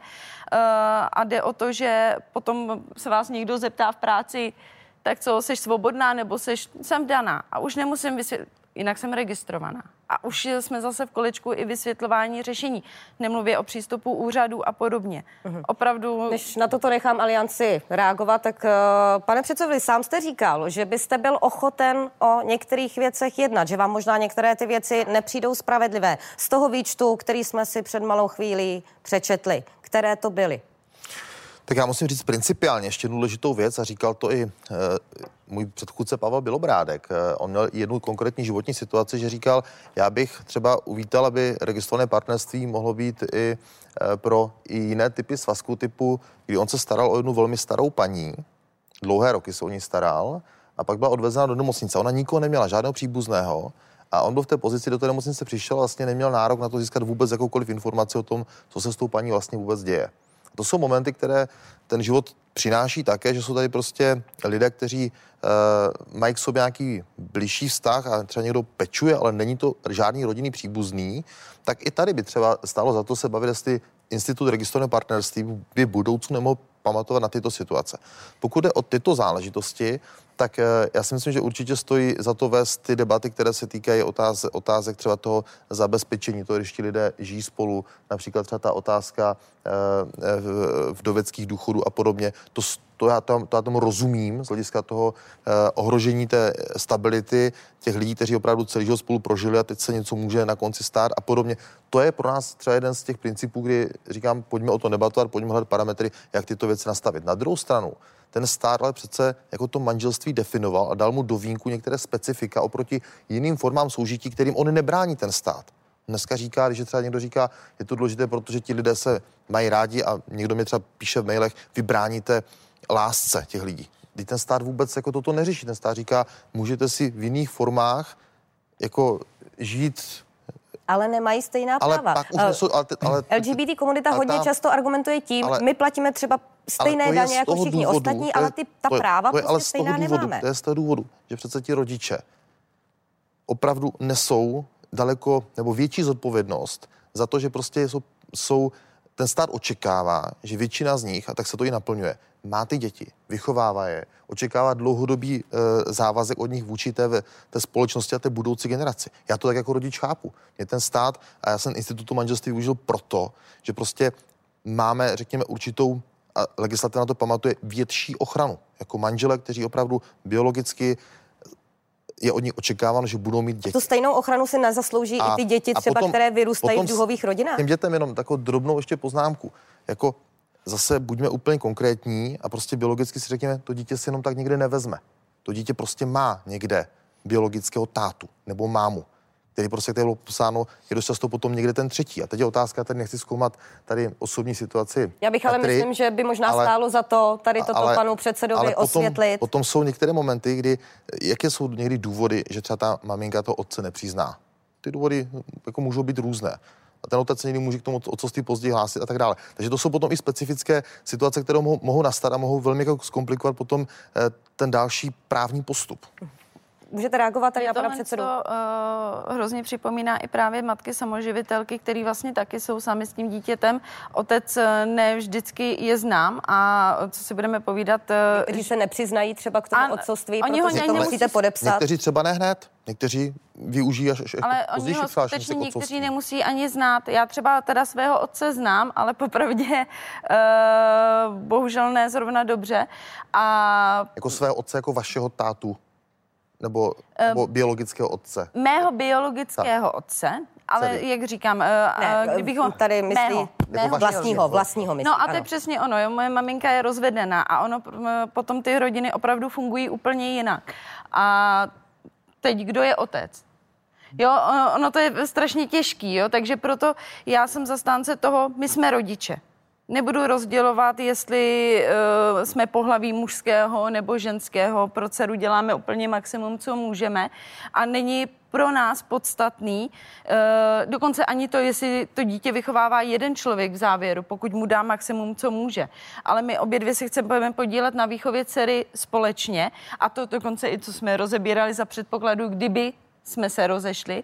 a jde o to, že potom se vás někdo zeptá v práci, tak co, jsi svobodná nebo jsi, jsem vdaná. A už nemusím vysvětlit, jinak jsem registrovaná. A už jsme zase v kolečku i vysvětlování řešení. Nemluvě o přístupu úřadu a podobně. Uh-huh. Opravdu... Než na toto nechám alianci reagovat, tak uh, pane předsedovi, sám jste říkal, že byste byl ochoten o některých věcech jednat, že vám možná některé ty věci nepřijdou spravedlivé. Z toho výčtu, který jsme si před malou chvílí přečetli, které to byly? Tak já musím říct principiálně ještě důležitou věc a říkal to i e, můj předchůdce Pavel Bilobrádek. E, on měl jednu konkrétní životní situaci, že říkal, já bych třeba uvítal, aby registrované partnerství mohlo být i e, pro i jiné typy svazků typu, kdy on se staral o jednu velmi starou paní, dlouhé roky se o ní staral, a pak byla odvezena do nemocnice. Ona nikoho neměla, žádného příbuzného, a on byl v té pozici, do té nemocnice přišel, vlastně neměl nárok na to získat vůbec jakoukoliv informaci o tom, co se s tou paní vlastně vůbec děje. To jsou momenty, které ten život přináší také, že jsou tady prostě lidé, kteří uh, mají k sobě nějaký blížší vztah a třeba někdo pečuje, ale není to žádný rodinný příbuzný, tak i tady by třeba stálo za to se bavit, jestli institut registrovaného partnerství by budoucnu nemohl pamatovat na tyto situace. Pokud jde o tyto záležitosti, tak eh, já si myslím, že určitě stojí za to vést ty debaty, které se týkají otáze, otázek třeba toho zabezpečení, to, když ti lidé žijí spolu, například třeba ta otázka eh, vdoveckých důchodů a podobně. To, to, já, tam, to já tomu rozumím z hlediska toho eh, ohrožení té stability těch lidí, kteří opravdu celý život spolu prožili a teď se něco může na konci stát a podobně. To je pro nás třeba jeden z těch principů, kdy říkám, pojďme o to debatovat, pojďme hledat parametry, jak tyto věci nastavit. Na druhou stranu, ten stát ale přece jako to manželství definoval a dal mu do vínku některé specifika oproti jiným formám soužití, kterým on nebrání ten stát. Dneska říká, když třeba někdo říká, je to důležité, protože ti lidé se mají rádi a někdo mi třeba píše v mailech, vy bráníte lásce těch lidí. Když ten stát vůbec jako toto neřeší. Ten stát říká, můžete si v jiných formách jako žít ale nemají stejná ale práva. Pak už nejsou, ale, ale, LGBT komunita ale hodně ta, často argumentuje tím, ale, my platíme třeba stejné daně jako všichni důvodu, ostatní, je, ale ty, ta to je, práva to je, prostě ale stejná důvodu, nemáme. To je z toho důvodu, že přece ti rodiče opravdu nesou daleko nebo větší zodpovědnost za to, že prostě jsou, jsou ten stát očekává, že většina z nich, a tak se to i naplňuje, má ty děti, vychovává je, očekává dlouhodobý e, závazek od nich vůči té, té společnosti a té budoucí generaci. Já to tak jako rodič chápu. Mě ten stát, a já jsem institutu manželství využil proto, že prostě máme, řekněme, určitou, a legislativa na to pamatuje, větší ochranu. Jako manžele, kteří opravdu biologicky je od nich očekáváno, že budou mít děti. Tu stejnou ochranu si nezaslouží a, i ty děti, třeba, potom, které vyrůstají potom v duhových rodinách. Těm dětem jenom takovou drobnou ještě poznámku. Jako zase buďme úplně konkrétní a prostě biologicky si řekněme, to dítě si jenom tak někde nevezme. To dítě prostě má někde biologického tátu nebo mámu, který prostě tady bylo popsáno, je dost často potom někde ten třetí. A teď je otázka, tady nechci zkoumat tady osobní situaci. Já bych ale Patry, myslím, že by možná ale, stálo za to tady toto ale, panu předsedovi ale potom, osvětlit. Potom jsou některé momenty, kdy, jaké jsou někdy důvody, že třeba ta maminka toho otce nepřizná. Ty důvody jako můžou být různé a ten otec někdy může k tomu otcovství později hlásit a tak dále. Takže to jsou potom i specifické situace, které mohou, mohou nastat a mohou velmi jako zkomplikovat potom eh, ten další právní postup. Můžete reagovat tady na pana předsedu? To uh, hrozně připomíná i právě matky samoživitelky, které vlastně taky jsou sami s tím dítětem. Otec eh, ne vždycky je znám a co si budeme povídat... Uh, Kteří se nepřiznají třeba k tomu otcovství, oni protože ho nemusíte podepsat. Někteří třeba ne hned, někteří využijí až, až Ale oni ho skutečně někteří nemusí ani znát. Já třeba teda svého otce znám, ale popravdě uh, bohužel ne zrovna dobře. A... Jako svého otce, jako vašeho tátu? Nebo, nebo biologického otce? Mého biologického tak. otce, ale Celý. jak říkám, ne, kdybych ho... Tady myslí mého, mého vlastního, vlastního myslí. No a to je přesně ono, jo, moje maminka je rozvedená a ono potom ty rodiny opravdu fungují úplně jinak. A teď kdo je otec? Jo, ono to je strašně těžký, jo, takže proto já jsem zastánce toho, my jsme rodiče. Nebudu rozdělovat, jestli uh, jsme pohlaví mužského nebo ženského. Pro dceru děláme úplně maximum, co můžeme. A není pro nás podstatný, uh, dokonce ani to, jestli to dítě vychovává jeden člověk v závěru, pokud mu dá maximum, co může. Ale my obě dvě se chceme podílet na výchově dcery společně a to dokonce i, co jsme rozebírali za předpokladu, kdyby jsme se rozešli,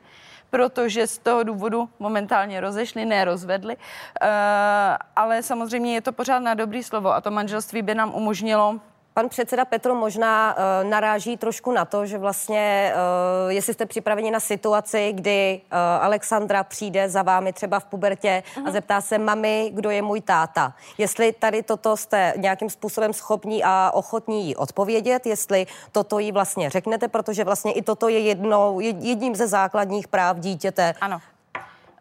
protože z toho důvodu momentálně rozešli, ne rozvedli, uh, ale samozřejmě je to pořád na dobrý slovo a to manželství by nám umožnilo Pan předseda Petro možná uh, naráží trošku na to, že vlastně, uh, jestli jste připraveni na situaci, kdy uh, Alexandra přijde za vámi třeba v pubertě uh-huh. a mhm. zeptá se mami, kdo je můj táta. Jestli tady toto jste nějakým způsobem schopní a ochotní jí odpovědět, jestli toto jí vlastně řeknete, protože vlastně i toto je jednou, jedním ze základních práv dítěte. Ano.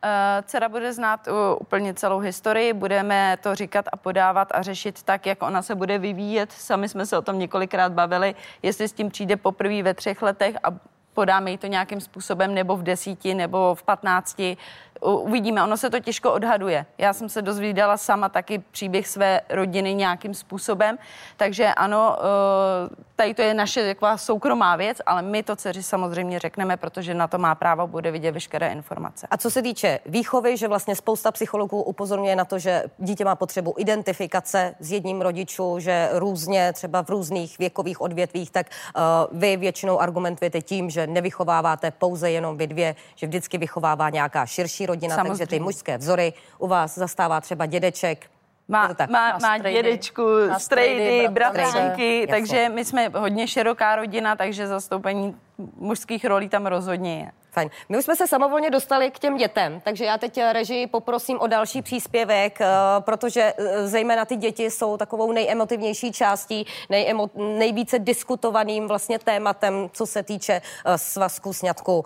Eh, dcera bude znát úplně celou historii, budeme to říkat a podávat a řešit tak, jak ona se bude vyvíjet. Sami jsme se o tom několikrát bavili, jestli s tím přijde poprvé ve třech letech a podáme jí to nějakým způsobem, nebo v desíti, nebo v patnácti. Uvidíme, ono se to těžko odhaduje. Já jsem se dozvídala sama taky příběh své rodiny nějakým způsobem, takže ano, eh, tady to je naše taková soukromá věc, ale my to dceři samozřejmě řekneme, protože na to má právo, bude vidět veškeré informace. A co se týče výchovy, že vlastně spousta psychologů upozorňuje na to, že dítě má potřebu identifikace s jedním rodičů, že různě, třeba v různých věkových odvětvích, tak uh, vy většinou argumentujete tím, že nevychováváte pouze jenom vy dvě, že vždycky vychovává nějaká širší rodina, Samozřejmě. takže ty mužské vzory u vás zastává třeba dědeček, má, tak. má, má dědečku, strejdy, bratranky, takže my jsme hodně široká rodina, takže zastoupení mužských rolí tam rozhodně je. Fajn. My už jsme se samovolně dostali k těm dětem, takže já teď eh, režii poprosím o další příspěvek, eh, protože eh, zejména ty děti jsou takovou nejemotivnější částí, nejemo, nejvíce diskutovaným vlastně tématem, co se týče svazku, sňatku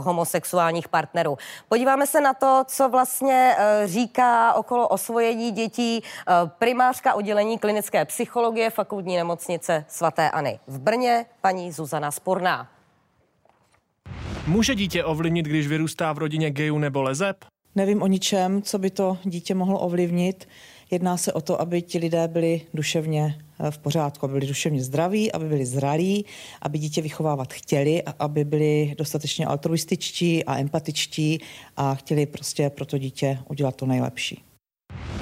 homosexuálních partnerů. Podíváme se na to, co vlastně říká okolo osvojení dětí primářka oddělení klinické psychologie fakultní nemocnice svatéAny v Brně, paní Zuzana Sporná. Může dítě ovlivnit, když vyrůstá v rodině gejů nebo lezeb? Nevím o ničem, co by to dítě mohlo ovlivnit. Jedná se o to, aby ti lidé byli duševně eh, v pořádku, aby byli duševně zdraví, aby byli zralí, aby dítě vychovávat chtěli, aby byli dostatečně altruističtí a empatičtí a chtěli prostě pro to dítě udělat to nejlepší.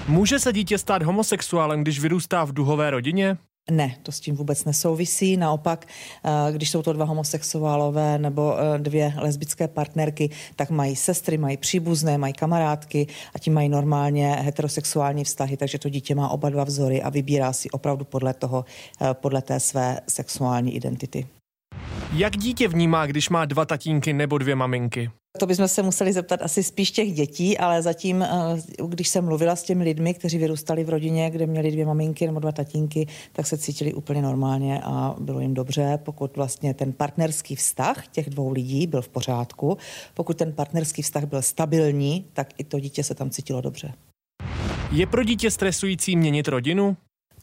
Může se dítě stát homosexuálem, když vyrůstá v duhové rodině? Ne, to s tím vůbec nesouvisí. Naopak, eh, když jsou to dva homosexuálové nebo eh, dvě lesbické partnerky, tak mají sestry, mají příbuzné, mají kamarádky a ti mají normálně heterosexuální vztahy, takže to dítě má oba dva vzory a vybírá si opravdu podle toho, eh, podle té své sexuální identity. Jak dítě vnímá, když má dva tatínky nebo dvě maminky? To bychom se museli zeptat asi spíš těch dětí, ale zatím, eh, když jsem mluvila s těmi lidmi, kteří vyrůstali v rodině, kde měli dvě maminky nebo dva tatínky, tak se cítili úplně normálně a bylo jim dobře, pokud vlastně ten partnerský vztah těch dvou lidí byl v pořádku, pokud ten partnerský vztah byl stabilní, tak i to dítě se tam cítilo dobře. Je pro dítě stresující měnit rodinu?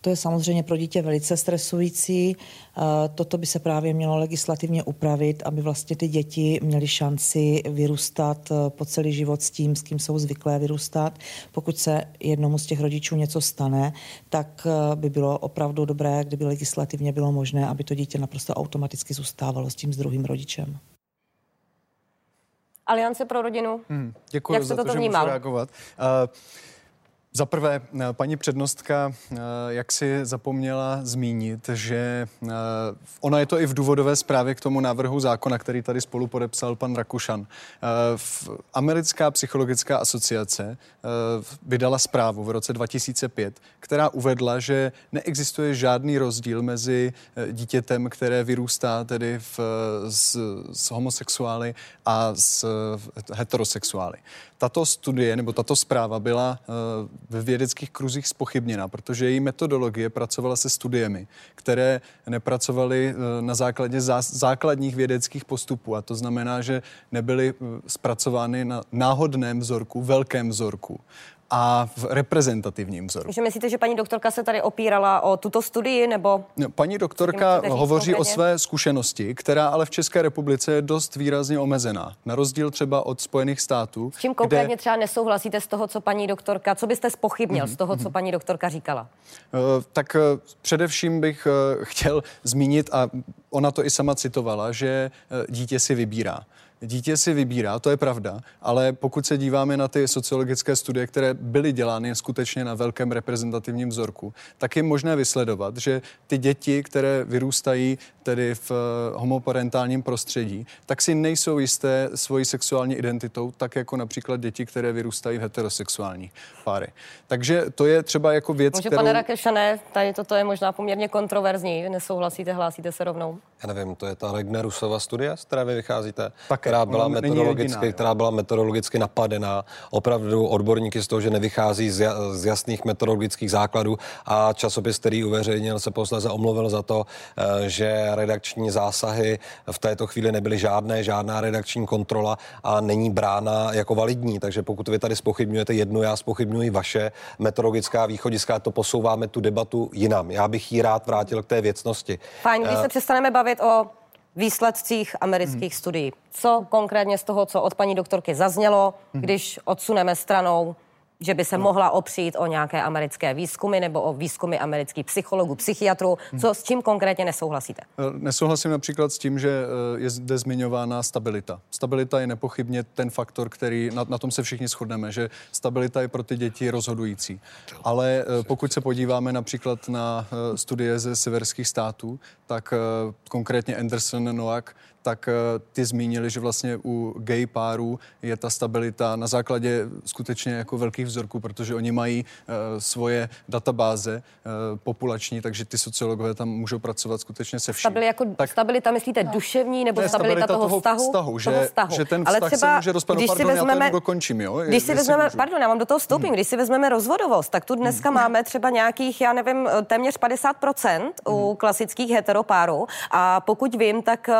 To je samozřejmě pro dítě velice stresující. Eh, toto by se právě mělo legislativně upravit, aby vlastně ty děti měly šanci vyrůstat eh, po celý život s tím, s kým jsou zvyklé vyrůstat. Pokud se jednomu z těch rodičů něco stane, tak eh, by bylo opravdu dobré, kdyby legislativně bylo možné, aby to dítě naprosto automaticky zůstávalo s tím s druhým rodičem. Aliance pro rodinu. Hmm, děkuji Jak za to, to že vnímal? můžu reagovat. Uh, Za prvé, paní přednostka, jak si zapomněla zmínit, že ona je to i v důvodové zprávě k tomu návrhu zákona, který tady spolu podepsal pan Rakušan. Americká psychologická asociace vydala zprávu v roce 2005, která uvedla, že neexistuje žádný rozdíl mezi dítětem, které vyrůstá tedy v, s, s homosexuály a s heterosexuály. Tato studie nebo tato zpráva byla eh, ve vědeckých kruzích spochybněna, protože její metodologie pracovala se studiemi, které nepracovaly eh, na základě základních vědeckých postupů. A to znamená, že nebyly eh, zpracovány na náhodném vzorku, velkém vzorku a v reprezentativním vzoru. Takže myslíte, že paní doktorka se tady opírala o tuto studii, nebo... No, paní doktorka hovoří konkrétně? o své zkušenosti, která ale v České republice je dost výrazně omezená. Na rozdíl třeba od Spojených států. S čím konkrétně kde... třeba nesouhlasíte z toho, co paní doktorka, co byste spochybnil mm-hmm. z toho, co mhm. paní doktorka říkala? Uh, tak uh, především bych uh, chtěl zmínit, a ona to i sama citovala, že uh, dítě si vybírá. Dítě si vybírá, to je pravda, ale pokud se díváme na ty sociologické studie, které byly dělány skutečně na velkém reprezentativním vzorku, tak je možné vysledovat, že ty děti, které vyrůstají tedy v eh, homoparentálním prostředí, tak si nejsou jisté svojí sexuální identitou, tak jako například děti, které vyrůstají v heterosexuální páry. Takže to je třeba jako věc, Může, kterou... pane Rakešané, tady toto je možná poměrně kontroverzní, nesouhlasíte, hlásíte se rovnou? Já nevím, to je ta Regnerusova studie, z které vy vycházíte? Tak která byla, metodologicky, jediná, která byla metodologicky napadená. Opravdu odborníky z toho, že nevychází z, z jasných metodologických základů a časopis, který uveřejnil, se posledně omluvil za to, eh, že redakční zásahy v této chvíli nebyly žádné, žádná redakční kontrola a není brána jako validní. Takže pokud vy tady spochybňujete jednu, já spochybňuji vaše metodologická východiska, to posouváme tu debatu jinam. Já bych ji rád vrátil k té věcnosti. Fajn, když uh, se přestaneme bavit o výsledcích amerických hmm. studií. Co konkrétně z toho, co od paní doktorky zaznělo, hmm. když odsuneme stranou že by se no. mohla opřít o nějaké americké výzkumy nebo o výzkumy amerických psychologů, psychiatrů. Hmm. Co s čím konkrétně nesouhlasíte? Eh, nesouhlasím například s tím, že eh, je zde zmiňována stabilita. Stabilita je nepochybně ten faktor, který na, na tom se všichni shodneme, že stabilita je pro ty děti rozhodující. Ale eh, pokud se podíváme například na studie ze severských států, tak konkrétně Anderson Noack tak eh, ty zmínili, že vlastně u gay párů je ta stabilita na základě skutečně jako velkých vzorků, protože oni mají uh, svoje databáze uh, populační, takže ty sociologové tam můžou pracovat skutečně se vším. Stabilita, jako tak, stabilita myslíte no. duševní nebo ne, stabilita, stabilita toho, toho vztahu? vztahu, že, toho vztahu. že ten vztah Ale třeba, se může rozpadnout. Když pardon, si vezmeme, já to dokončím, jo? Když si vezmeme, můžu. pardon, já vám do toho vstoupím, hmm. když si vezmeme rozvodovost, tak tu dneska hmm. máme třeba nějakých, já nevím, téměř 50% hmm. u klasických heteropárů a pokud vím, tak uh,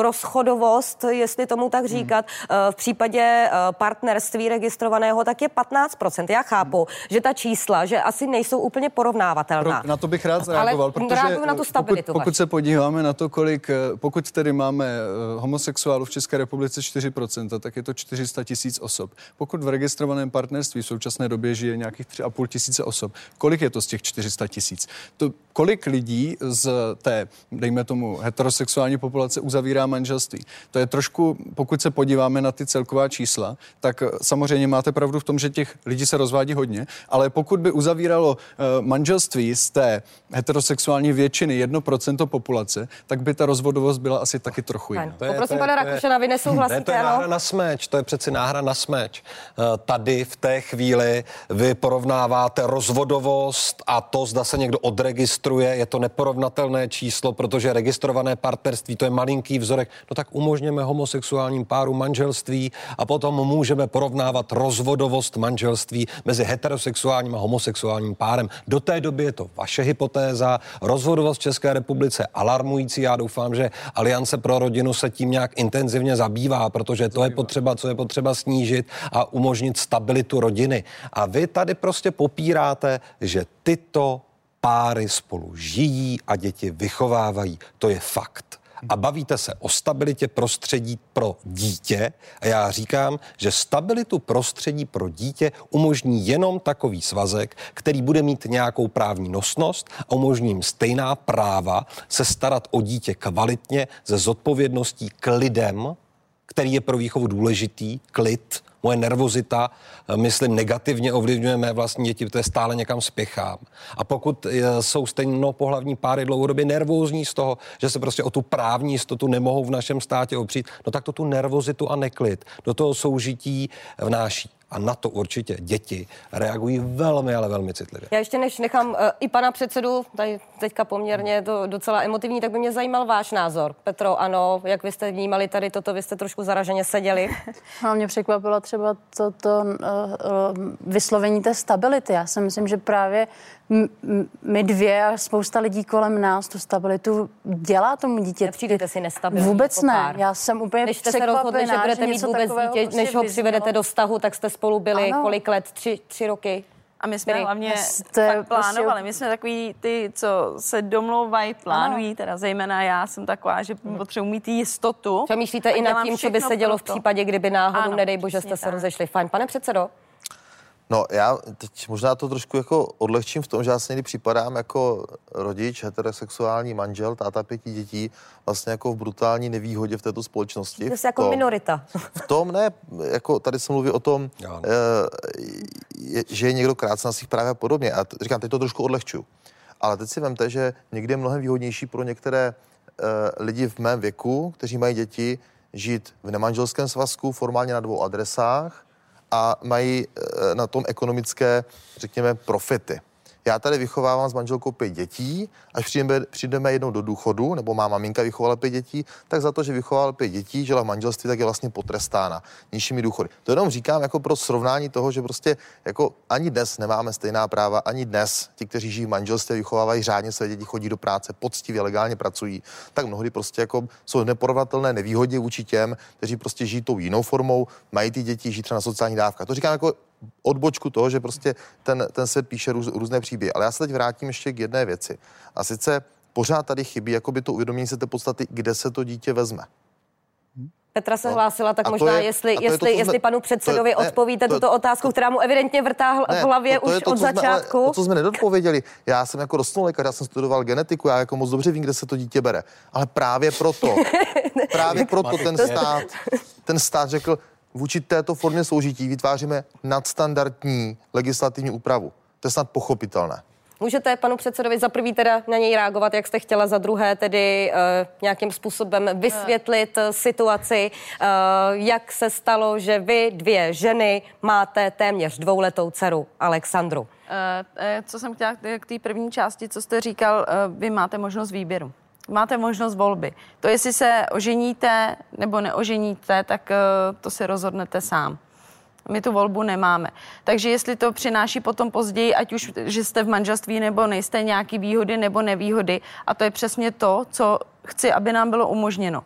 rozchodovost, jestli tomu tak říkat, hmm. v případě eh, partnerství registrovaného, tak je 15%. Já chápu, hmm. že ta čísla, že asi nejsou úplně porovnávatelná. Pro, na to bych rád zareagoval, Ale protože na tu stabilitu pokud, pokud se podíváme na to, kolik, pokud tedy máme homosexuálů v České republice 4%, tak je to 400 tisíc osob. Pokud v registrovaném partnerství v současné době žije nějakých 3,5 tisíce osob, kolik je to z těch 400 tisíc? To kolik lidí z té, dejme tomu, heterosexuální populace uzavírá manželství. To je trošku, pokud se podíváme na ty celková čísla, tak samozřejmě máte pravdu v tom, že těch lidí se rozvádí hodně, ale pokud by uzavíralo uh, manželství z té heterosexuální většiny 1% populace, tak by ta rozvodovost byla asi taky trochu jiná. Poprosím pana Rakušena, vy nesouhlasíte, ne, to je náhra na smeč, to je přeci náhra na smeč. Uh, tady v té chvíli vy porovnáváte rozvodovost a to, zda se někdo odregistruje registruje, je to neporovnatelné číslo, protože registrované partnerství, to je malinký vzorek, no tak umožněme homosexuálním páru manželství a potom můžeme porovnávat rozvodovost manželství mezi heterosexuálním a homosexuálním párem. Do té doby je to vaše hypotéza, rozvodovost v České republice alarmující. Já doufám, že Aliance pro rodinu se tím nějak intenzivně zabývá, protože to je potřeba, co je potřeba snížit a umožnit stabilitu rodiny. A vy tady prostě popíráte, že tyto páry spolu žijí a děti vychovávají. To je fakt. A bavíte se o stabilitě prostředí pro dítě. A já říkám, že stabilitu prostředí pro dítě umožní jenom takový svazek, který bude mít nějakou právní nosnost a umožní jim stejná práva se starat o dítě kvalitně, ze zodpovědností k lidem, který je pro výchovu důležitý, klid, moje nervozita, eh, myslím, negativně ovlivňuje mé vlastní děti, protože stále někam spěchám. A pokud eh, jsou stejnopohlavní páry dlouhodobě nervózní z toho, že se prostě o tu právní jistotu nemohou v našem státě opřít, no tak to tu nervozitu a neklid do toho soužití vnáší. A na to určitě děti reagují velmi, ale velmi citlivě. Já ještě než nechám uh, i pana předsedu, tady teďka poměrně to docela emotivní, tak by mě zajímal váš názor. Petro, ano, jak vy jste vnímali tady toto, vy jste trošku zaraženě seděli. No, mě překvapilo třeba to, to uh, uh, vyslovení té stability. Já si myslím, že právě my dvě a spousta lidí kolem nás tu stabilitu dělá tomu dítě. Nepřijdete si nestabilní Vůbec jako ne. Já jsem úplně Než jste se rozhodli, že budete mít vůbec dítě, prostě než ho přivedete do vztahu, tak jste spolu byli ano. kolik let? Tři, tři roky? A my jsme hlavně tak plánovali. My jsme takový ty, co se domlouvají, plánují, ano. teda zejména já jsem taková, že hmm. potřebuji mít jistotu. Přemýšlíte i nad tím, co by se dělo v případě, kdyby náhodou, ano, nedej bože, jste se rozešli. Fajn. Pane předsedo? No já teď možná to trošku jako odlehčím v tom, že já se někdy připadám jako rodič, heterosexuální manžel, táta pěti dětí, vlastně jako v brutální nevýhodě v této společnosti. To je jako minorita. V tom ne, jako tady se mluví o tom, e, je, že je někdo krátce na svých právě a podobně. A t- říkám, teď to trošku odlehčuju. Ale teď si vemte, že někdy je mnohem výhodnější pro některé e, lidi v mém věku, kteří mají děti, žít v nemanželském svazku, formálně na dvou adresách, a mají eh, na tom ekonomické, řekněme, profity. Já tady vychovávám s manželkou pět dětí, až přijdeme, přijdeme jednou do důchodu, nebo má maminka vychovala pět dětí, tak za to, že vychovala pět dětí, žila v manželství, tak je vlastně potrestána nižšími důchody. To jenom říkám jako pro srovnání toho, že prostě jako ani dnes nemáme stejná práva, ani dnes ti, kteří žijí v manželství, vychovávají řádně své děti, chodí do práce, poctivě, legálně pracují, tak mnohdy prostě jako jsou neporovnatelné nevýhodě vůči těm, kteří prostě žijí tou jinou formou, mají ty děti, žijí třeba na sociální dávka. To říkám jako odbočku toho, že prostě ten, ten svět píše růz, různé příběhy. Ale já se teď vrátím ještě k jedné věci. A sice pořád tady chybí jakoby to uvědomění se té podstaty, kde se to dítě vezme. Petra se no. hlásila, tak možná, je, jestli, jestli, to, jestli panu předsedovi je, odpovíte to, tuto otázku, která mu evidentně vrtá v ne, hlavě to, to už to, od jsme, začátku. Ale, to, co jsme nedodpověděli, já jsem jako rostl lékař, já jsem studoval genetiku, já jako moc dobře vím, kde se to dítě bere. Ale právě proto, právě proto ten stát, ten stát řekl, vůči této formě soužití vytváříme nadstandardní legislativní úpravu. To je snad pochopitelné. Můžete panu předsedovi za prvý teda na něj reagovat, jak jste chtěla, za druhé tedy uh, nějakým způsobem vysvětlit uh, situaci, uh, jak se stalo, že vy dvě ženy máte téměř dvouletou dceru Alexandru. Uh, co jsem chtěla k té první části, co jste říkal, uh, vy máte možnost výběru máte možnost volby. To, jestli se oženíte nebo neoženíte, tak eh, to si rozhodnete sám. My tu volbu nemáme. Takže jestli to přináší potom později, ať už, že jste v manželství nebo nejste, nějaký výhody nebo nevýhody, a to je přesně to, co chci, aby nám bylo umožněno.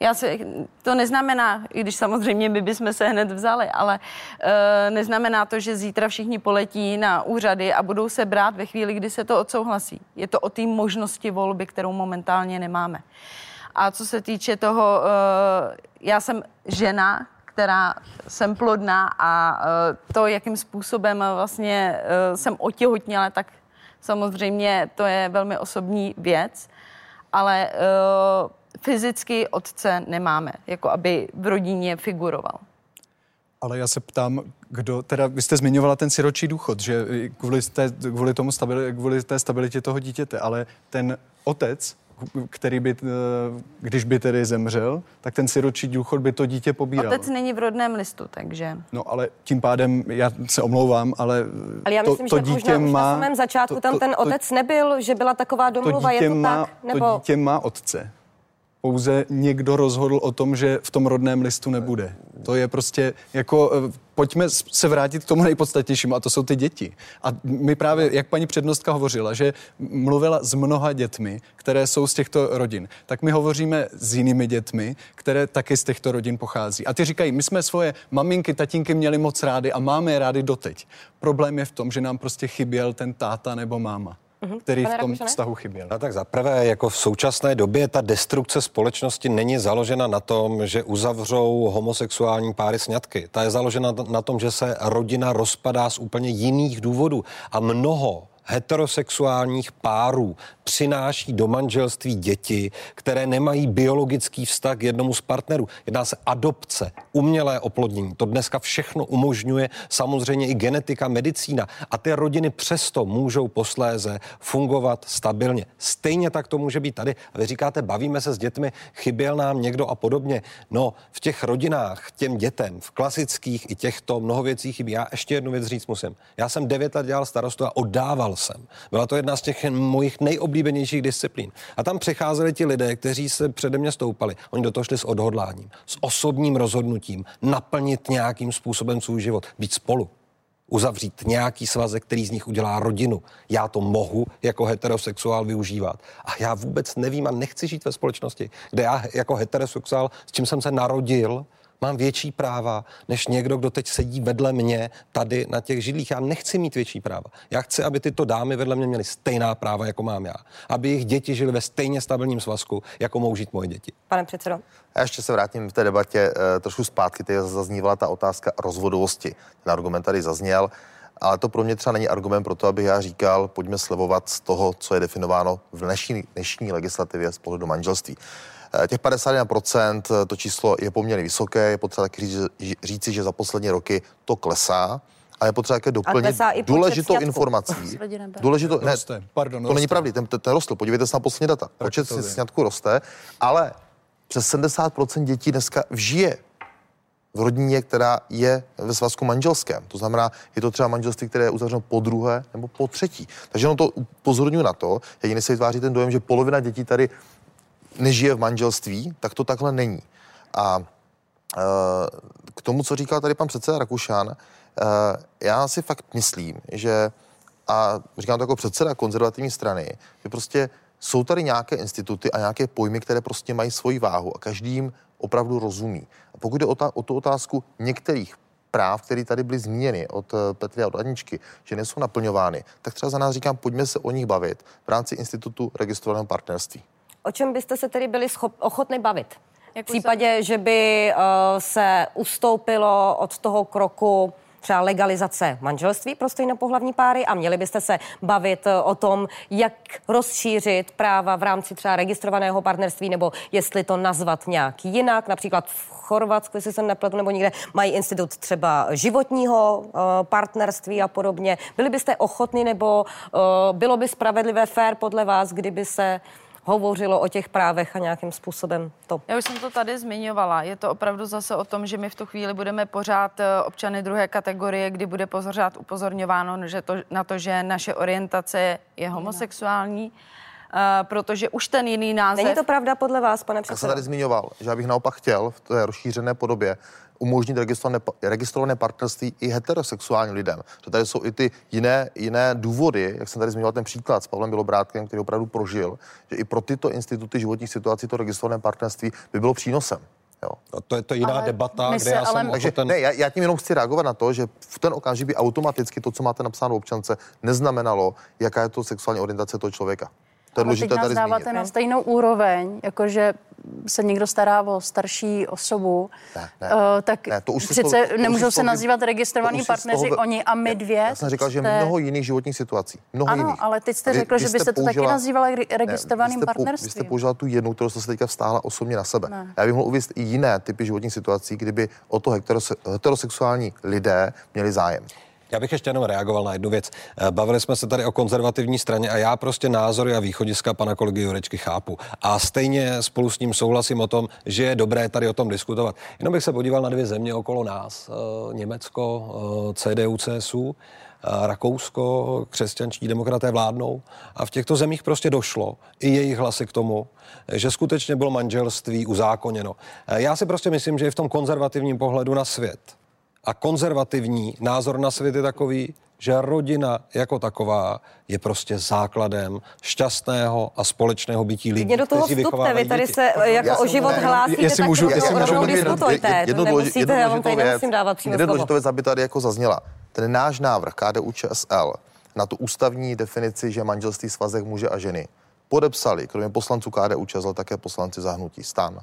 Já se, to neznamená, i když samozřejmě my bychom se hned vzali, ale e, neznamená to, že zítra všichni poletí na úřady a budou se brát ve chvíli, kdy se to odsouhlasí. Je to o té možnosti volby, kterou momentálně nemáme. A co se týče toho, e, já jsem žena, která jsem plodná a e, to, jakým způsobem vlastně e, jsem otěhotněla, tak samozřejmě to je velmi osobní věc, ale e, fyzicky otce nemáme, jako aby v rodině figuroval. Ale já se ptám, kdo, teda vy jste zmiňovala ten siročí důchod, že kvůli, té, kvůli, tomu stabili, kvůli té stabilitě toho dítěte, ale ten otec, který by, eh, když by tedy zemřel, tak ten siročí důchod by to dítě pobíral. Otec není v rodném listu, takže... No ale tím pádem, já se omlouvám, ale Ale já myslím, to, to že dítě možná má, už na samém začátku to, to, tam ten otec to, nebyl, že byla taková domluva, to je to má, tak? Nebo... To dítě má otce pouze někdo rozhodl o tom, že v tom rodném listu nebude. To je prostě jako, eh, pojďme se vrátit k tomu nejpodstatnějšímu a to jsou ty děti. A my právě, jak paní přednostka hovořila, že mluvila s mnoha dětmi, které jsou z těchto rodin, tak my hovoříme s jinými dětmi, které taky z těchto rodin pochází. A ty říkají, my jsme svoje maminky, tatínky měli moc rády a máme je rády doteď. Problém je v tom, že nám prostě chyběl ten táta nebo máma. Mhm. který v tom vztahu chyběl. No tak zaprvé, jako v současné době ta destrukce společnosti není založena na tom, že uzavřou homosexuální páry sňatky. Ta je založena na tom, že se rodina rozpadá z úplně jiných důvodů. A mnoho heterosexuálních párů přináší do manželství děti, které nemají biologický vztah k jednomu z partnerů. Jedná se adopce, umělé oplodnění. To dneska všechno umožňuje samozřejmě i genetika, medicína. A ty rodiny přesto můžou posléze fungovat stabilně. Stejně tak to může být tady. A vy říkáte, bavíme se s dětmi, chyběl nám někdo a podobně. No, v těch rodinách těm dětem, v klasických i těchto mnoho věcí chybí. Já ještě jednu věc říct musím. Já jsem devět let dělal starostu a oddával jsem. Byla to jedna z těch mojich nejoblíbenějších disciplín. A tam přicházeli ti lidé, kteří se přede mě stoupali. Oni do toho šli s odhodláním, s osobním rozhodnutím, naplnit nějakým způsobem svůj život, být spolu uzavřít nějaký svazek, který z nich udělá rodinu. Já to mohu jako heterosexuál využívat. A já vůbec nevím a nechci žít ve společnosti, kde já jako heterosexuál, s čím jsem se narodil, mám větší práva než někdo, kdo teď sedí vedle mě tady na těch židlích. Já nechci mít větší práva. Já chci, aby tyto dámy vedle mě měly stejná práva, jako mám já. Aby jejich děti žili ve stejně stabilním svazku, jako mohou žít moje děti. Pane předsedo. Já ještě se vrátím v té debatě uh, trošku zpátky. Teď zaznívala ta otázka rozvodovosti. Ten argument tady zazněl. Ale to pro mě třeba není argument pro to, abych já říkal, pojďme slevovat z toho, co je definováno v dnešní, dnešní legislativě z pohledu manželství. Eh, těch 51% eh, to číslo je poměrně vysoké, je potřeba taky říct, říci, že za poslední roky to klesá. A je potřeba také doplnit důležitou informací. Důležitou, ne, roste. Pardon, to roste. není pravda, ten, ten rostl. Podívejte se na poslední data. Počet sňatků roste, ale přes 70% dětí dneska žije v rodině, která je ve svazku manželském. To znamená, je to třeba manželství, které je uzavřeno po druhé nebo po třetí. Takže ono to upozorňuje na to, jedině se vytváří ten dojem, že polovina dětí tady nežije v manželství, tak to takhle není. A e, k tomu, co říkal tady pan předseda Rakušan, e, já si fakt myslím, že, a říkám to jako předseda konzervativní strany, že prostě jsou tady nějaké instituty a nějaké pojmy, které prostě mají svoji váhu a každý jim opravdu rozumí. A pokud jde o, ta, o tu otázku některých práv, které tady byly zmíněny od e, Petry a od Aničky, že nejsou naplňovány, tak třeba za nás říkám, pojďme se o nich bavit v rámci institutu registrovaného partnerství. O čem byste se tedy byli schop, ochotni bavit? v případě, že by uh, se ustoupilo od toho kroku třeba legalizace manželství pro stejnopohlavní páry a měli byste se bavit eh, o tom, jak rozšířit práva v rámci třeba registrovaného partnerství nebo jestli to nazvat nějak jinak, například v Chorvatsku, jestli jsem nepletu, nebo někde mají institut třeba životního uh, partnerství a podobně. Byli byste ochotni nebo uh, bylo by spravedlivé fér podle vás, kdyby se uh, hovořilo o těch právech a nějakým způsobem to. Já už jsem to tady zmiňovala. Je to opravdu zase o tom, že my v tu chvíli budeme pořád eh, občany druhé kategorie, kdy bude pořád upozorňováno že to, na to, že naše orientace je homosexuální. Uh, protože už ten jiný název... Není to pravda podle vás, pane předsedo? Já jsem tady zmiňoval, že já bych naopak chtěl v té rozšířené podobě umožnit registrované, registrované partnerství i heterosexuálním lidem. Že tady jsou i ty jiné, jiné důvody, jak jsem tady zmiňoval ten příklad s Pavlem Bělobrátkem, který opravdu prožil, že i pro tyto instituty životních situací to registrované partnerství by bylo přínosem. Jo. A to je to jiná ale debata, kde já ale... jsem Takže ten... ne, já, já tím jenom chci reagovat na to, že v ten okamžik by automaticky to, co máte napsáno v občance, neznamenalo, jaká je to sexuální orientace toho člověka. To je důležité teď nás dáváte zmínit. na stejnou úroveň, jakože se někdo stará o starší osobu, ne, ne, uh, tak ne, to už přece to, nemůžou se nazývat registrovaní partneři toho, oni a my dvě. Já jsem říkal, jste... že mnoho jiných životních situací. Mnoho ano, jiných. ale teď jste řekl, vy, že byste použila, to taky nazývali registrovaným ne, partnerstvím. Vy jste použila tu jednu, kterou jste se teďka vztáhla osobně na sebe. Ne. Já bych mohl uvést i jiné typy životních situací, kdyby o to heterosexuální lidé měli zájem. Já bych ještě jenom reagoval na jednu věc. Eh, bavili jsme se tady o konzervativní straně a já prostě názory a východiska pana kolegy Jurečky chápu. A stejně spolu s ním souhlasím o tom, že je dobré tady o tom diskutovat. Jenom bych se podíval na dvě země okolo nás. Eh, Německo, eh, CDU, CSU, Rakousko, křesťanští demokraté vládnou a v těchto zemích prostě došlo i jejich hlasy k tomu, že skutečně bylo manželství uzákoněno. Já si prostě myslím, že je v tom konzervativním pohledu na svět a konzervativní názor na svět je takový, že rodina jako taková je prostě základem šťastného a společného bytí lidí, Mě do toho vstupte, vy tady se jako já o život ne, hlásíte, jestli tak můžu, jestli můžu, diskutujte. Jednu nemusíte, já vám tady nemusím dávat přímo Jednu důležitou věc, aby tady jako zazněla. Ten náš návrh KDU ČSL na tu ústavní definici, že manželství svazek muže a ženy, podepsali, kromě poslanců KDU ČSL, také poslanci zahnutí STAN,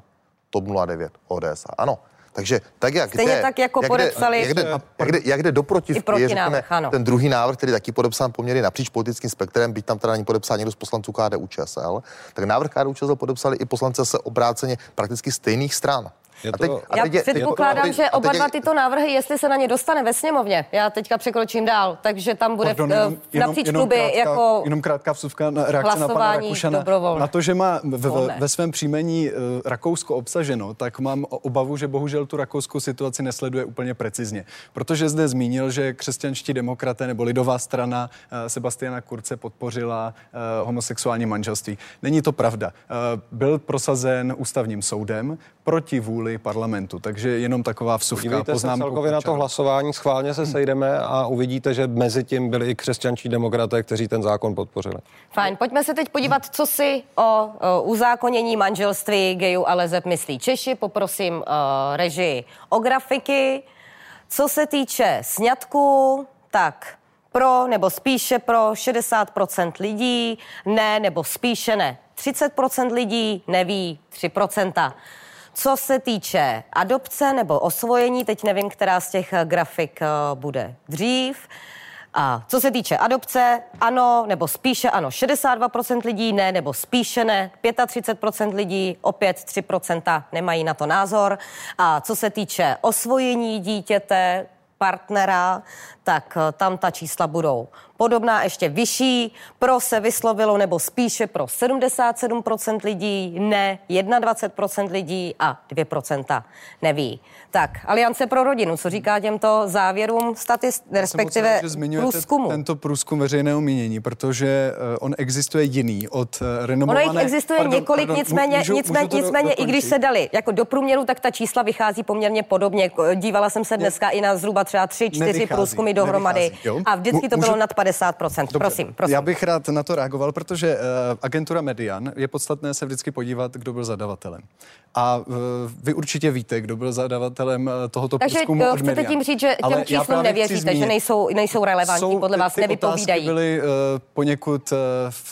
TOP 09, ODS. Ano, Takže tak jak Stejně jde, tak jako jak podepsali... Jde, jak, jde, jak, jde, jak jde do protivky, je, řekněme, ten druhý návrh, který taky podepsán poměrně napříč politickým spektrem, byť tam teda není podepsán někdo z poslanců KDU ČSL, tak návrh KDU ČSL podepsali i poslanci se obráceně prakticky stejných stran. Je to... a teď, a teď, Já předpokládám, teď, že oba dva tyto návrhy, jestli se na ně dostane ve sněmovně, já teďka překročím dál, takže tam bude Pardon, jenom, v, napříč jenom kluby krátká, jako Jenom krátká vsuvka na reakce na pana Rakušana. Na to, že má v, v, ve svém příjmení uh, Rakousko obsaženo, tak mám obavu, že bohužel tu rakouskou situaci nesleduje úplně precizně. Protože zde zmínil, že křesťanští demokraté nebo lidová strana uh, Sebastiana Kurce podpořila uh, homosexuální manželství. Není to pravda. Byl prosazen ústavním soudem proti vůli parlamentu. Takže jenom taková vsuvka, Podívejte. Se celkově na to hlasování, schválně se sejdeme a uvidíte, že mezi tím byli i křesťančí demokraté, kteří ten zákon podpořili. Fajn, pojďme se teď podívat, co si o, o uzákonění manželství gejů a lezeb myslí Češi. Poprosím o, režii o grafiky. Co se týče sňatku, tak pro nebo spíše pro 60% lidí, ne nebo spíše ne. 30% lidí neví 3%. Co se týče adopce nebo osvojení, teď nevím, která z těch eh, grafik eh, bude dřív. A co se týče adopce, ano, nebo spíše ano, 62% lidí ne, nebo spíše ne, 35% lidí, opět 3% nemají na to názor. A co se týče osvojení dítěte, partnera, tak eh, tam ta čísla budou podobná, ještě vyšší. Pro se vyslovilo nebo spíše pro 77% lidí, ne 21% lidí a 2% neví. Tak, Aliance pro rodinu, co říká těmto závěrům statist, respektive průzkumu? Tento průzkum veřejného mínění, protože uh, on existuje jiný od uh, renomované... Ono jich existuje pardon, několik, pardon, nicméně, můžu, nicméně, můžu nicméně do, i když se dali jako do průměru, tak ta čísla vychází poměrně podobně. Dívala jsem se dneska Je, i na zhruba třeba tři, čtyři průzkumy dohromady a vždycky to bylo nad 50%. Dobře, prosím, prosím. Já bych rád na to reagoval, protože uh, agentura Median je podstatné se vždycky podívat, kdo byl zadavatelem. A uh, vy určitě víte, kdo byl zadavatelem uh, tohoto Takže průzkumu Takže chcete tím říct, že těm číslům nevěříte, zmínit, že nejsou, nejsou relevantní, jsou, podle vás ty, ty nevypovídají? byly uh, poněkud uh,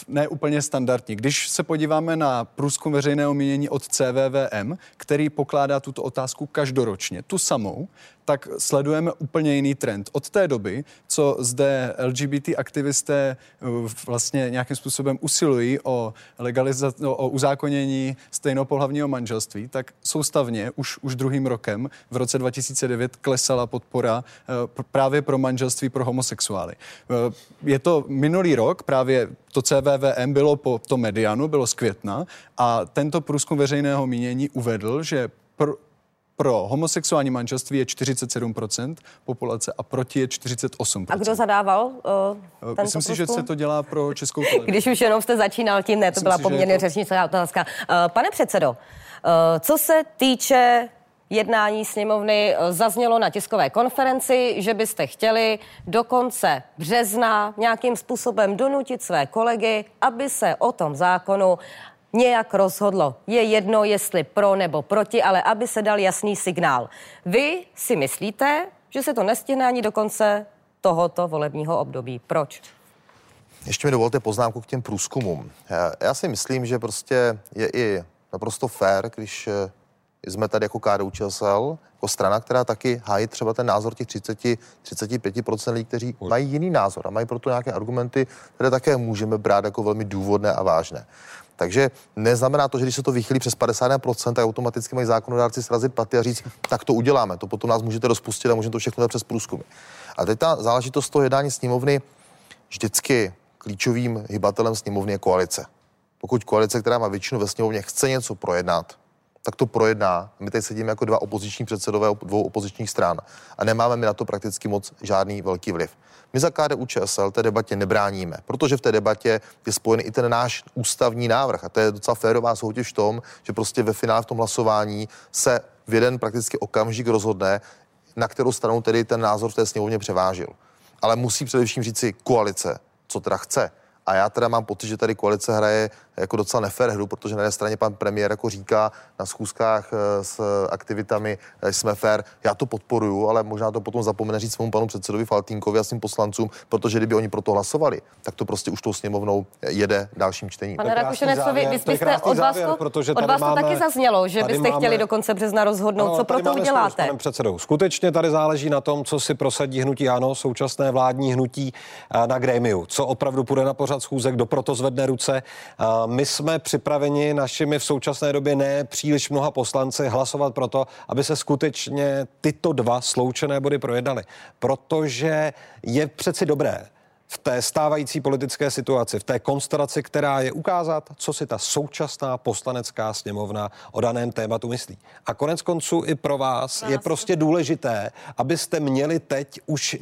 neúplně standardní. Když se podíváme na průzkum veřejného mínění od CVVM, který pokládá tuto otázku každoročně, tu samou, tak sledujeme úplně jiný trend. Od té doby, co zde LGBT aktivisté vlastně nějakým způsobem usilují o legalizaci, o uzákonění stejnopohlavního manželství, tak soustavně už, už druhým rokem v roce 2009 klesala podpora uh, právě pro manželství pro homosexuály. Uh, je to minulý rok, právě to CVVM bylo po tom medianu, bylo z května a tento průzkum veřejného mínění uvedl, že pro, pro homosexuální manželství je 47% populace a proti je 48%. A kdo zadával uh, tento Myslím si, že se to dělá pro českou televizi. Když už jenom jste začínal tím, ne, to Myslím byla si, poměrně to... řečnická otázka. Uh, pane předsedo, uh, co se týče jednání sněmovny zaznělo na tiskové konferenci, že byste chtěli do konce března nějakým způsobem donutit své kolegy, aby se o tom zákonu nějak rozhodlo. Je jedno, jestli pro nebo proti, ale aby se dal jasný signál. Vy si myslíte, že se to nestihne ani do konce tohoto volebního období. Proč? Ještě mi dovolte poznámku k těm průzkumům. Já, já si myslím, že prostě je i naprosto fér, když eh, jsme tady jako KDU ČSL, jako strana, která taky hájí třeba ten názor těch 30, 35% lidí, kteří mají jiný názor a mají proto nějaké argumenty, které také můžeme brát jako velmi důvodné a vážné. Takže neznamená to, že když se to vychýlí přes 50%, tak automaticky mají zákonodárci srazit paty a říct, tak to uděláme, to potom nás můžete rozpustit a můžeme to všechno dát přes průzkumy. A teď ta záležitost toho jednání sněmovny vždycky klíčovým hybatelem sněmovny je koalice. Pokud koalice, která má většinu ve sněmovně, chce něco projednat, tak to projedná. My tady sedíme jako dva opoziční předsedové dvou opozičních stran a nemáme mi na to prakticky moc žádný velký vliv. My za KDU ČSL té debatě nebráníme, protože v té debatě je spojený i ten náš ústavní návrh. A to je docela férová soutěž v tom, že prostě ve finále v tom hlasování se v jeden prakticky okamžik rozhodne, na kterou stranu tedy ten názor v té sněmovně převážil. Ale musí především říci koalice, co teda chce. A já teda mám pocit, že tady koalice hraje jako docela nefér hru, protože na jedné straně pan premiér jako říká na schůzkách eh, s aktivitami eh, jsme fér. Já to podporuju, ale možná to potom zapomene říct svému panu předsedovi Faltínkovi a svým poslancům, protože kdyby oni pro to hlasovali, tak to prostě už tou sněmovnou jede dalším čtením. Pane Rakušeneco, vy, vy byste od vás to, protože od vás to máme, taky zaznělo, že byste máme, chtěli do konce března rozhodnout, no, co pro to uděláte. Panem předsedou. Skutečně tady záleží na tom, co si prosadí hnutí ano, současné vládní hnutí eh, na grémiu, co opravdu půjde na pořad schůzek, kdo proto zvedne ruce. My jsme připraveni našimi v současné době ne příliš mnoha poslanci hlasovat pro to, aby se skutečně tyto dva sloučené body projednaly. Protože je přeci dobré, v té stávající politické situaci, v té konstelaci, která je ukázat, co si ta současná poslanecká sněmovna o daném tématu myslí. A konec konců i pro vás je prostě důležité, abyste měli teď už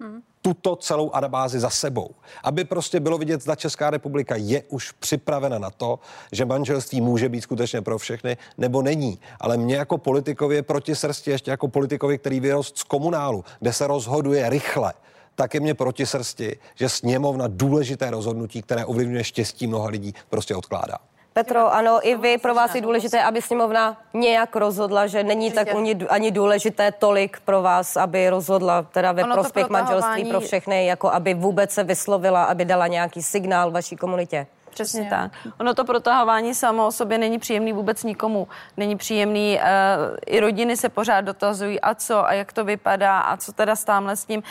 hmm tuto celou anabázi za sebou. Aby prostě bylo vidět, zda Česká republika je už připravena na to, že manželství může být skutečně pro všechny, nebo není. Ale mě jako politikovi je proti srsti, ještě jako politikovi, který vyrost z komunálu, kde se rozhoduje rychle, tak je mě proti srsti, že sněmovna důležité rozhodnutí, které ovlivňuje štěstí mnoha lidí, prostě odkládá. Petro, ano, i vy, pro vás je důležité, aby sněmovna nějak rozhodla, že není tak ani důležité tolik pro vás, aby rozhodla teda ve ono prospěch manželství pro všechny, jako aby vůbec se vyslovila, aby dala nějaký signál vaší komunitě. Přesně Přesně tak. Ono to protahování samo o sobě není příjemný vůbec nikomu. Není příjemný, uh, i rodiny se pořád dotazují, a co, a jak to vypadá, a co teda stámhle s tím. Uh,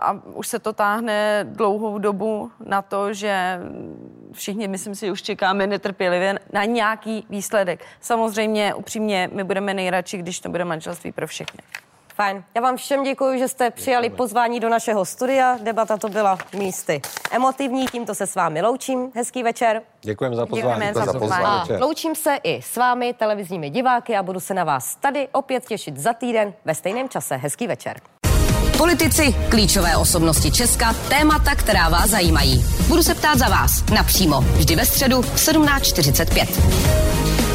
a už se to táhne dlouhou dobu na to, že všichni, myslím si, už čekáme netrpělivě na nějaký výsledek. Samozřejmě, upřímně, my budeme nejradši, když to bude manželství pro všechny. Fajn. Já vám všem děkuji, že jste přijali pozvání do našeho studia. Debata to byla místy emotivní. Tímto se s vámi loučím. Hezký večer. Děkujeme za pozvání. Děkujeme za, za pozvání. A loučím se i s vámi, televizními diváky, a budu se na vás tady opět těšit za týden ve stejném čase. Hezký večer. Politici, klíčové osobnosti Česka, témata, která vás zajímají. Budu se ptát za vás napřímo, vždy ve středu v 17.45.